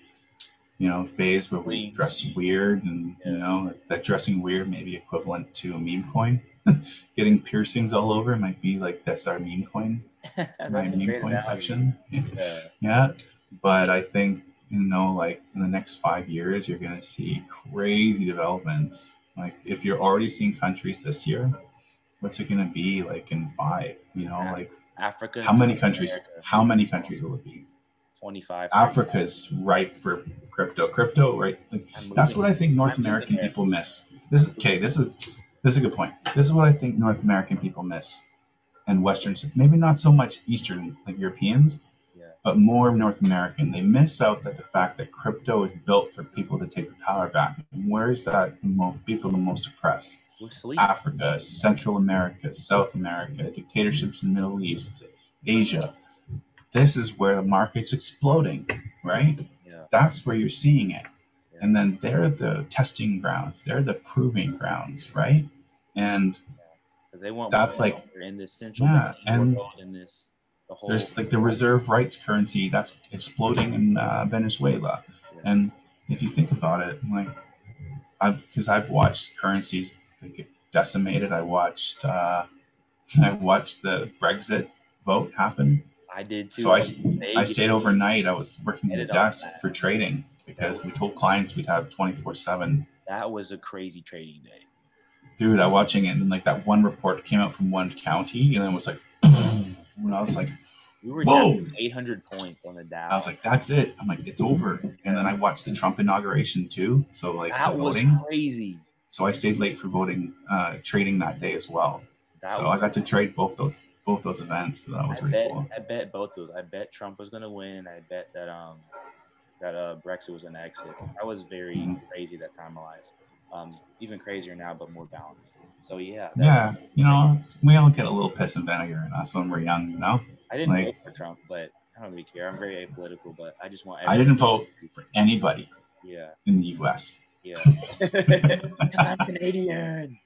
you know phase where we dress weird and you know that dressing weird may be equivalent to a meme coin. Getting piercings all over might be like that's our meme coin, my meme coin analogy. section. Yeah. yeah, but I think you know, like in the next five years, you're gonna see crazy developments. Like if you're already seeing countries this year, what's it gonna be like in five? You know, like Africa. how many countries? America, How many countries will it be? 25. Africa's ripe for crypto. Crypto, right? Like, that's what I think North I'm American people miss. This is okay. This is this is a good point. This is what I think North American people miss, and Western, maybe not so much Eastern like Europeans. But more North American. They miss out that the fact that crypto is built for people to take the power back. And where is that the mo- people the most oppressed? Africa, Central America, South America, dictatorships in the Middle East, Asia. This is where the market's exploding, right? Yeah. That's where you're seeing it. Yeah. And then they're the testing grounds, they're the proving grounds, right? And 'Cause They want That's like- in this central Yeah, and in this the whole. there's like the reserve rights currency that's exploding in uh, Venezuela. Yeah. And if you think about it, like, I've because I've watched currencies that get decimated. I watched, uh, I watched the Brexit vote happen. I did too. So I, I stayed overnight. I was working at a desk for trading because we told clients we'd have 24 7. That was a crazy trading day. Dude, I was watching it and like that one report came out from one county and it was like, and I was like, We were Whoa! 800 points on the Dow. I was like, that's it. I'm like, it's over. And then I watched the Trump inauguration too. So like that the was voting. crazy. So I stayed late for voting, uh, trading that day as well. That so I got to trade both those both those events. So that was I really bet, cool. I bet both those. I bet Trump was gonna win. I bet that um that uh Brexit was gonna exit. That was very Mhm. crazy that time of life. Um, even crazier now, but more balanced. So yeah, that- Yeah, you know, we all get a little piss and vinegar in us when we're young, you know? I didn't like- vote for Trump, but I don't really care. I'm very apolitical, but I just want. I didn't vote for anybody Yeah, in the US. yeah. I'm Canadian.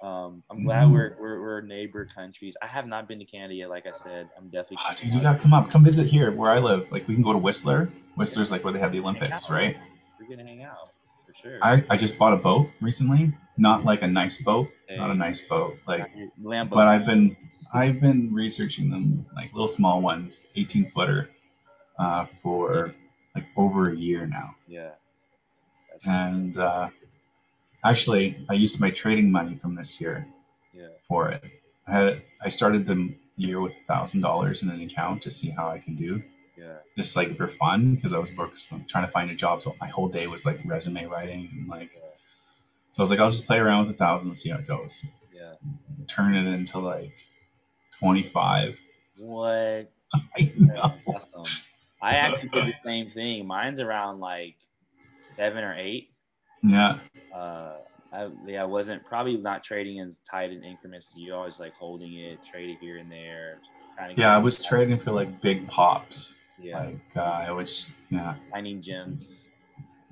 Um, I'm glad we're, we're we're neighbor countries. I have not been to Canada yet. Like I said, I'm definitely. Oh, dude, you gotta come up. Come visit here where I live. Like we can go to Whistler. Whistler's like where they have the Olympics, right? We're gonna hang out for sure. I, I just bought a boat recently. Not like a nice boat. Not a nice boat. Like Lambo. but I've been I've been researching them like little small ones, 18 footer, uh, for like over a year now. Yeah. That's, And uh, actually, I used my trading money from this year yeah. for it. I had I started the year with a thousand dollars in an account to see how I can do, Yeah. just like for fun, because I was focused on trying to find a job. So my whole day was like resume writing and like. Yeah. So I was like, I'll just play around with a thousand and see how it goes. Yeah. Turn it into like twenty five. What? I know. I actually did the same thing. Mine's around like seven or eight. Yeah, Uh, I, yeah, I wasn't probably not trading as tight in increments. You always like holding it, trade it here and there. Yeah. I was trading for like big pops. Yeah, Like uh, I was, yeah. finding gems.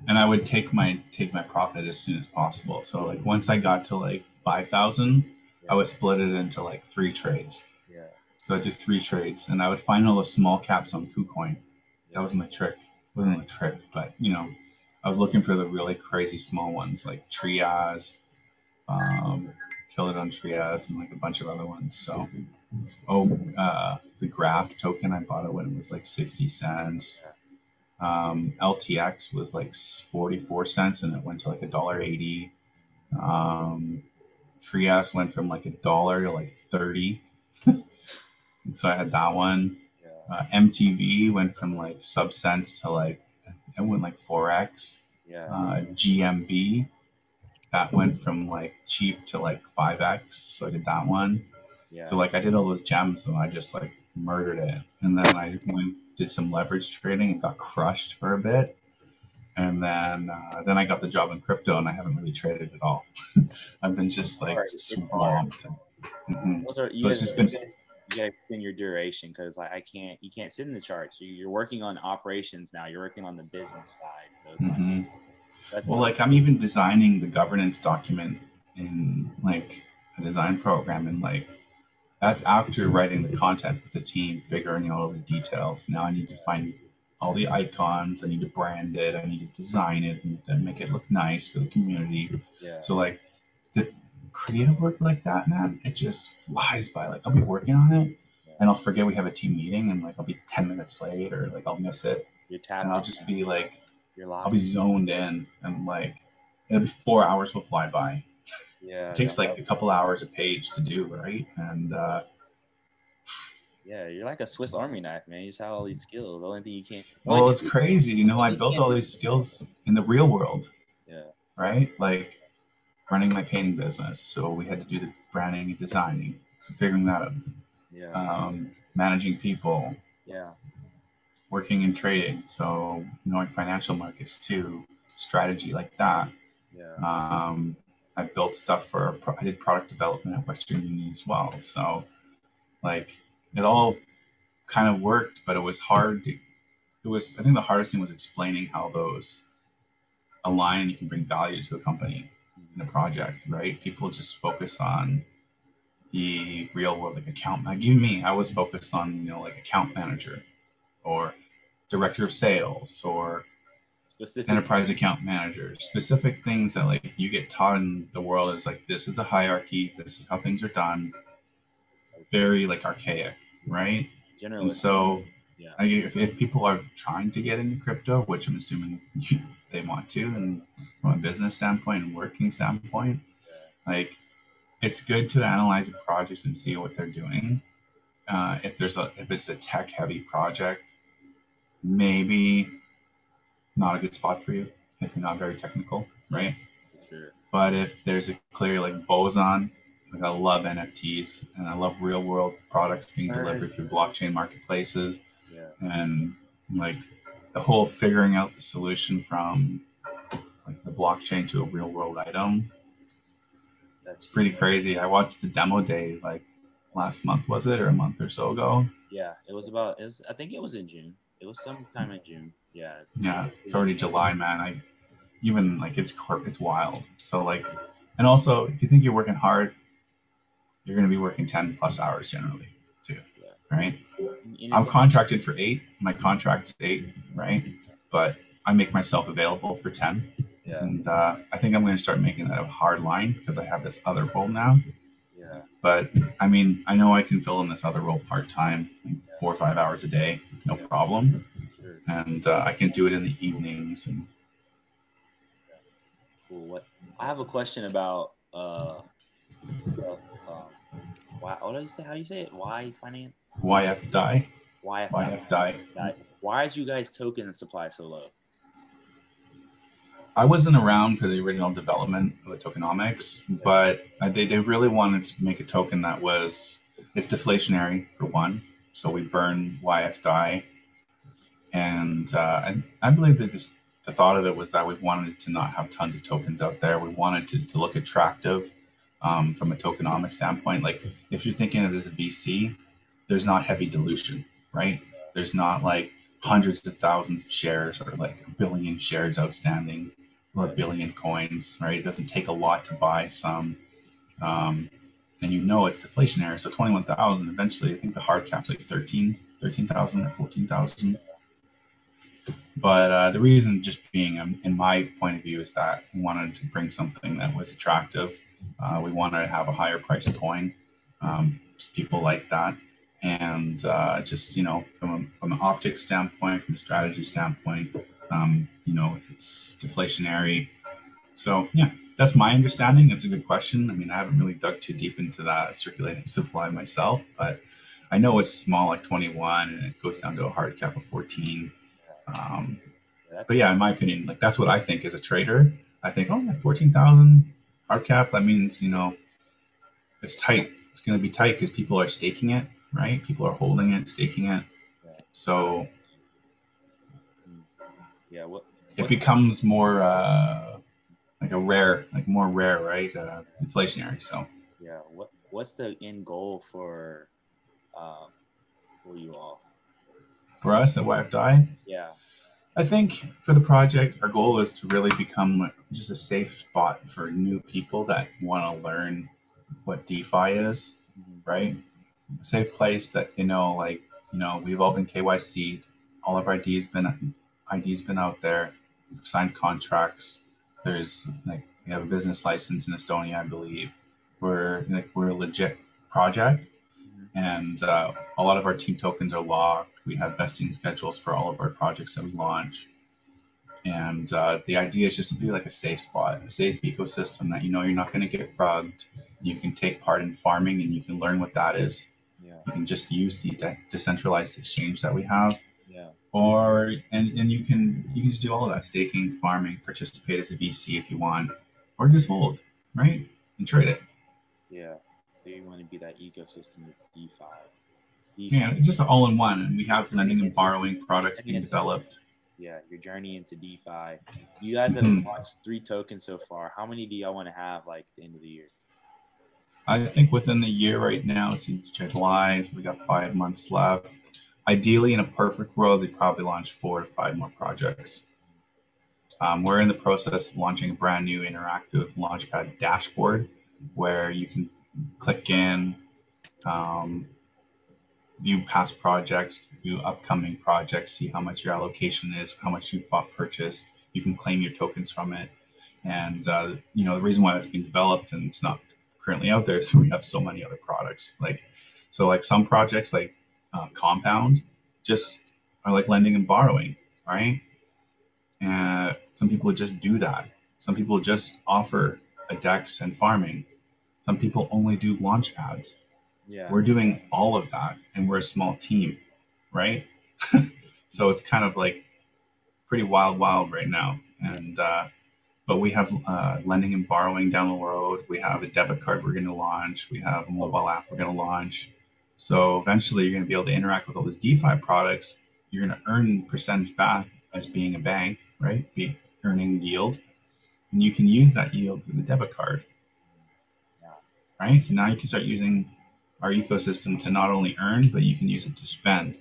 and I would take my take my profit as soon as possible. So like once I got to like five thousand, I would split it into like three trades. Yeah, So I did three trades, and I would find all the small caps on KuCoin. That was my trick. It wasn't a trick, but you know, I was looking for the really crazy small ones like Trias, um, Killed It on Trias, and like a bunch of other ones. So, oh, uh, the Graph token, I bought it when it was like sixty cents. Um, LTX was like forty-four cents, and it went to like a dollar eighty. Um, Trias went from like a dollar to like thirty. so I had that one. Uh, MTV went from like sub cents to like it went like four x. yeah. Uh, GMB that went from like cheap to like five x. So I did that one. Yeah. So like I did all those gems and I just like murdered it. And then I went did some leverage trading and got crushed for a bit. And then uh, then I got the job in crypto and I haven't really traded at all. I've been just like hard. swamped. Mhm. Are, So it's just been you gotta- extend your duration because like I can't you can't sit in the charts. You- You're working on operations now. You're working on the business side. So it's like Mhm. that's Well, like I'm even designing the governance document in like a design program, and like that's after writing the content with the team, figuring out all the details. Now I need to find all the icons. I need to brand it. I need to design it and, and make it look nice for the community. yeah, So like the creative work like that, man, it just flies by. Like I'll be working on it and I'll forget we have a team meeting and like I'll be 10 minutes late or like I'll miss it. You're tapped. And I'll just be like, You're. I'll be zoned in and like it'll be four hours will fly by. Yeah. It takes like a couple hours a page to do, right? And uh, Yeah, you're like a Swiss Army knife, man. You just have all these skills. The only thing you can't. well, it's crazy. You know, I built all these skills in the real world, Yeah. right? Like running my painting business. So we had to do the branding and designing. So figuring that out, Yeah. um, managing people, yeah. working in trading. So knowing financial markets too, strategy like that. Yeah. Um, I built stuff for, I did product development at Western Union as well. So, like, it all kind of worked, but it was hard. To, it was, I think the hardest thing was explaining how those align and you can bring value to a company in a project, right? People just focus on the real world, like account, like even me, I was focused on, you know, like account manager or director of sales or Specific. enterprise account manager specific things that like you get taught in the world is like this is the hierarchy this is how things are done very like archaic right Generally. and so Yeah. like, if, if people are trying to get into crypto which i'm assuming you, they want to and from a business standpoint and working standpoint like it's good to analyze a project and see what they're doing uh, if there's a if it's a tech heavy project maybe not a good spot for you if you're not very technical right Sure. but if there's a clear like boson like i love nfts and i love real world products being Right. delivered through blockchain marketplaces Yeah. and like the whole figuring out the solution from like the blockchain to a real world item That's pretty crazy i watched the demo day like last month was it or a month or so ago Yeah. It was about. It was. I think it was in June. It was sometime in June. Yeah. yeah it's already july man i even like it's it's wild so like and also if you think you're working hard you're going to be working 10 plus hours generally too Yeah. right i'm contracted for eight my contract's eight right but i make myself available for 10 Yeah. and uh, i think i'm going to start making that a hard line because i have this other role now Yeah. but i mean i know i can fill in this other role part-time like four or five hours a day no problem and uh, i can do it in the evenings and Cool. What? I have a question about. Uh. well, Um, why? What do you say? How do you say it? Why finance? YFDAI Why? YFDAI Why did you guys token supply so low? I wasn't around for the original development of the tokenomics, but they, they really wanted to make a token that was it's deflationary for one. So we burn YFDAI, and uh, I, I believe that this, the thought of it was that we wanted to not have tons of tokens out there. We wanted to, to look attractive um, from a tokenomic standpoint. Like if you're thinking of it as a VC, there's not heavy dilution, right? There's not like hundreds of thousands of shares or like a billion shares outstanding or a billion coins, right? It doesn't take a lot to buy some. Um, and you know it's deflationary. So 21,000, eventually, I think the hard cap's like 13, 13,000 or 14,000. But uh, the reason just being, um, in my point of view, is that we wanted to bring something that was attractive. Uh, we wanted to have a higher price coin. Um, people like that. And uh, just, you know, from, a, from an optics standpoint, from a strategy standpoint, um, you know, it's deflationary. So yeah, that's my understanding. That's a good question. I mean, I haven't really dug too deep into that circulating supply myself, but I know it's small, like 21, and it goes down to a hard cap of 14. Um, That's but yeah, in my opinion, like that's what I think as a trader. I think, oh, yeah, 14,000 hard cap. That means, you know, it's tight. It's going to be tight because people are staking it, right? People are holding it, staking it. So Yeah. What? it becomes more uh, like a rare, like more rare, right? Uh, inflationary. So Yeah. What? What's the end goal for? Um, for you all? for us at YFDAI, Yeah. I think for the project, our goal is to really become just a safe spot for new people that want to learn what DeFi is, Mhm. right? A safe place that you know, like you know, we've all been KYC'd. All of our IDs been IDs been out there. We've signed contracts. There's like we have a business license in Estonia, I believe. We're like we're a legit project, and uh, a lot of our team tokens are locked. We have vesting schedules for all of our projects that we launch, and uh, the idea is just to be like a safe spot, a safe ecosystem that you know you're not going to get rugged. You can take part in farming, and you can learn what that is. Yeah. You can just use the de- decentralized exchange that we have. Or and and you can you can just do all of that staking, farming, participate as a VC if you want, or just hold right and trade it. Yeah. So you want to be that ecosystem of DeFi. DeFi. Yeah, just all in one. And we have lending and borrowing products being developed. Yeah, your journey into DeFi. You guys have Mhm. launched three tokens so far. How many do y'all want to have like the end of the year? I think within the year right now, see July, we got five months left. Ideally, in a perfect world, we probably launch four to five more projects. Um, we're in the process of launching a brand new interactive Launchpad dashboard where you can click in, um, view past projects, view upcoming projects, see how much your allocation is, how much you've bought purchased. You can claim your tokens from it. And, uh, you know, the reason why it's being developed and it's not currently out there is we have so many other products. Like, so like some projects like uh, Compound just are like lending and borrowing, right? And some people just do that. Some people just offer a DEX and farming. Some people only do launch pads. Yeah. We're doing all of that and we're a small team, right? so it's kind of like pretty wild, wild right now. And, uh, but we have uh, lending and borrowing down the road. We have a debit card we're going to launch. We have a mobile app we're going to launch. So eventually you're going to be able to interact with all these DeFi products. You're going to earn percentage back as being a bank, right? Be earning yield. And you can use that yield through the debit card. Yeah. Right? So now you can start using our ecosystem to not only earn, but you can use it to spend.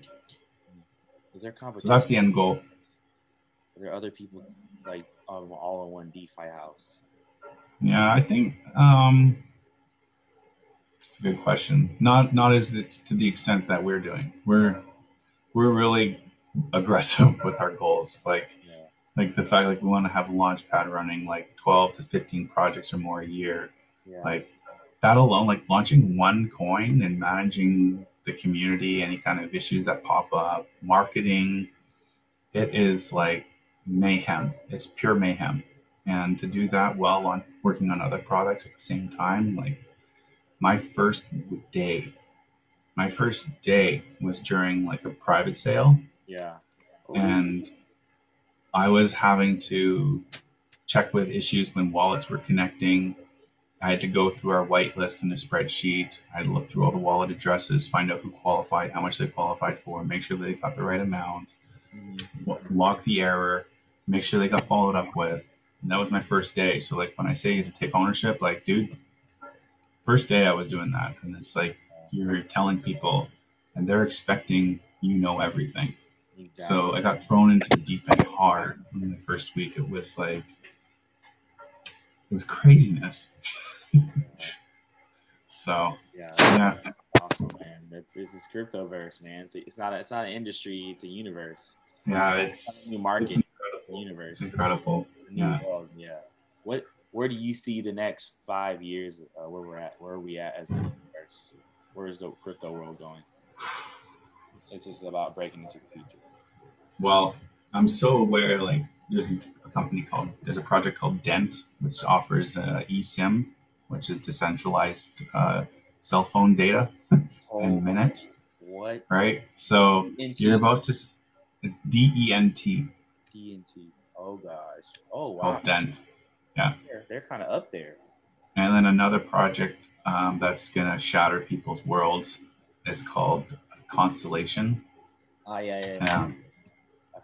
Is there competition? So that's the end goal. Are there other people like um, all in one DeFi house? Yeah, I think um, it's a good question. Not not as it's to the extent that we're doing. We're we're really aggressive with our goals. Like Yeah. like the fact like we want to have Launchpad running like twelve to fifteen projects or more a year. Yeah. Like that alone, like launching one coin and managing the community, any kind of issues that pop up, marketing, it is like mayhem. It's pure mayhem. And to do that well on working on other products at the same time, like my first day, my first day was during like a private sale yeah. and I was having to check with issues when wallets were connecting. I had to go through our whitelist in a spreadsheet. I had to look through all the wallet addresses, find out who qualified, how much they qualified for, make sure they got the right amount, Mhm. lo- log the error, make sure they got followed up with. And that was my first day. So like when I say you have to take ownership, like dude, first day I was doing that, and it's like you're telling people, and they're expecting you know everything. Exactly. So I got thrown into the deep end hard in the first week. It was like it was craziness. so yeah. yeah, Awesome, man. It's this is cryptoverse, man. It's, it's not a, it's not an industry. It's a universe. yeah, It's it's a new market. it's incredible. universe. It's incredible. new yeah. world. Yeah. What where do you see the next five years? Uh, where we're at? Where are we at as a universe? Where is the crypto world going? It's just about breaking into the future. Well, I'm so aware. Like, there's a company called there's a project called Dent, which offers uh, eSIM, which is decentralized uh, cell phone data Oh, in minutes. what? Right. So DNT. you're about to d-e-n-t d-e-n-t Oh gosh. Oh wow. called Dent. They're, they're kind of up there. And then another project um, that's going to shatter people's worlds is called Constellation. Oh yeah, yeah. yeah. Um,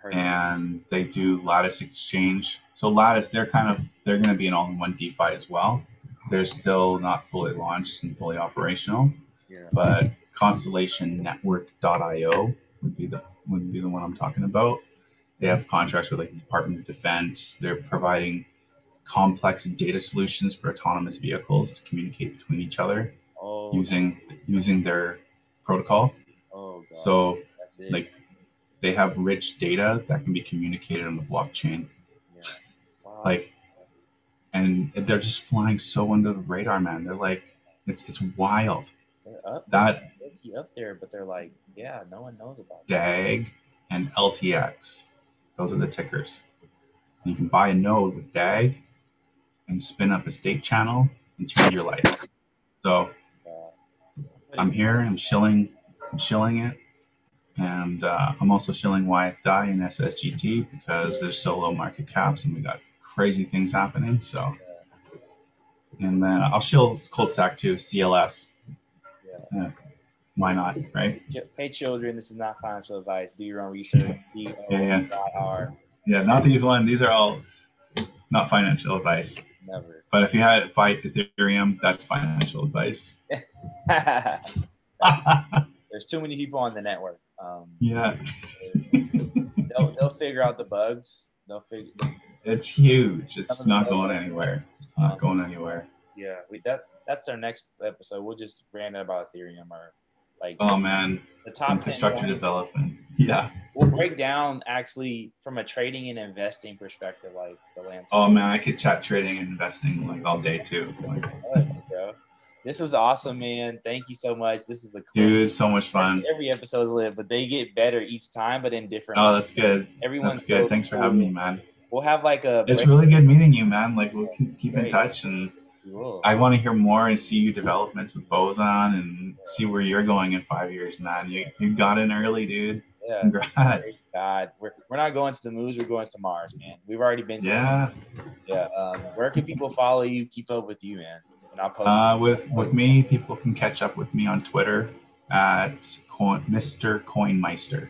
that. and they do Lattice Exchange. So Lattice, they're kind of they're going to be an all-in-one DeFi as well. They're still not fully launched and fully operational, Yeah. but Constellation Network.io would be the would be the one I'm talking about. They have contracts with like the Department of Defense. They're providing complex data solutions for autonomous vehicles to communicate between each other Oh. using using their protocol. Oh god. So like they have rich data that can be communicated on the blockchain. Yeah. Wow. Like and they're just flying so under the radar, man. They're like It's it's wild. They're up That they're up there, but they're like, yeah, no one knows about. DAG and LTX. Those are the tickers. And you can buy a node with DAG and spin up a state channel and change your life. So I'm here. I'm shilling. I'm shilling it, and uh, I'm also shilling YFDAI and SSGT because there's so low market caps and we got crazy things happening. So, and then I'll shill ColdStack too, CLS. Yeah. Why not, right? Hey, children, this is not financial advice. Do your own research. Yeah, R. Yeah, not these one. These are all not financial advice. Never. But if you had buy Ethereum, that's financial advice. There's too many people on the network. Um, yeah, they'll, they'll figure out the bugs. They'll figure. it's huge. It's not going bugs- anywhere. It's not going anywhere. Yeah, we, that that's our next episode. We'll just rant about Ethereum or like Oh man, the top infrastructure development. Yeah. We'll break down actually from a trading and investing perspective, like the landscape. Oh man, I could chat trading and investing like all day too. Like, bro. This was awesome, man. Thank you so much. This is a dude, so much fun. Every episode's live, but they get better each time, but in different. Oh, that's good. Everyone's That's good. Thanks for having me, man. We'll have like a. It's break- really good meeting you, man. Like we'll keep keep in touch and Cool. I want to hear more and see your developments with Boson and see where you're going in five years, man. You, you got in early, dude. yeah. Congrats. God, we're, we're not going to the moons. We're going to Mars, man. We've already been. Yeah. Yeah. Um, where can people follow you? Keep up with you, man. And I'll post. Uh, with with me, people can catch up with me on Twitter at coin, Mr. Coinmeister.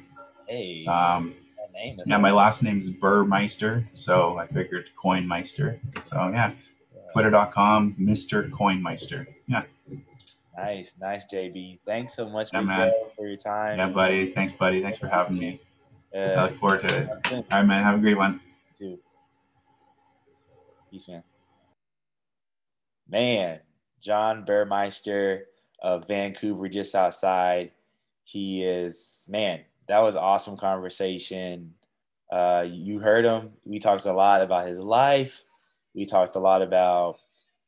hey, Um, name. yeah, my last name is Burmeister, so I figured Coinmeister. So yeah, twitter.com, Mr. Coinmeister. Yeah, Nice, nice, JB. Thanks so much, Yeah, man. for your time. yeah, buddy. Thanks, buddy. Thanks for having me. I Uh, look forward to it. All right, man. Have a great one. Too. Peace, man. Man, John Burmeister of Vancouver, just outside. He is man. That was awesome conversation. Uh, you heard him. We talked a lot about his life. We talked a lot about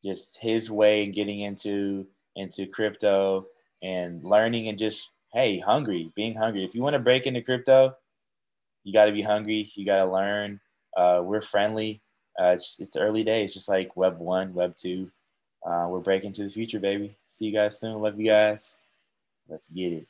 just his way in getting into into crypto and learning and just hey, hungry, being hungry. If you want to break into crypto, you got to be hungry. You got to learn. Uh, we're friendly. Uh, it's, it's the early days, just like Web One, Web Two. Uh, we're breaking to the future, baby. See you guys soon. Love you guys. Let's get it.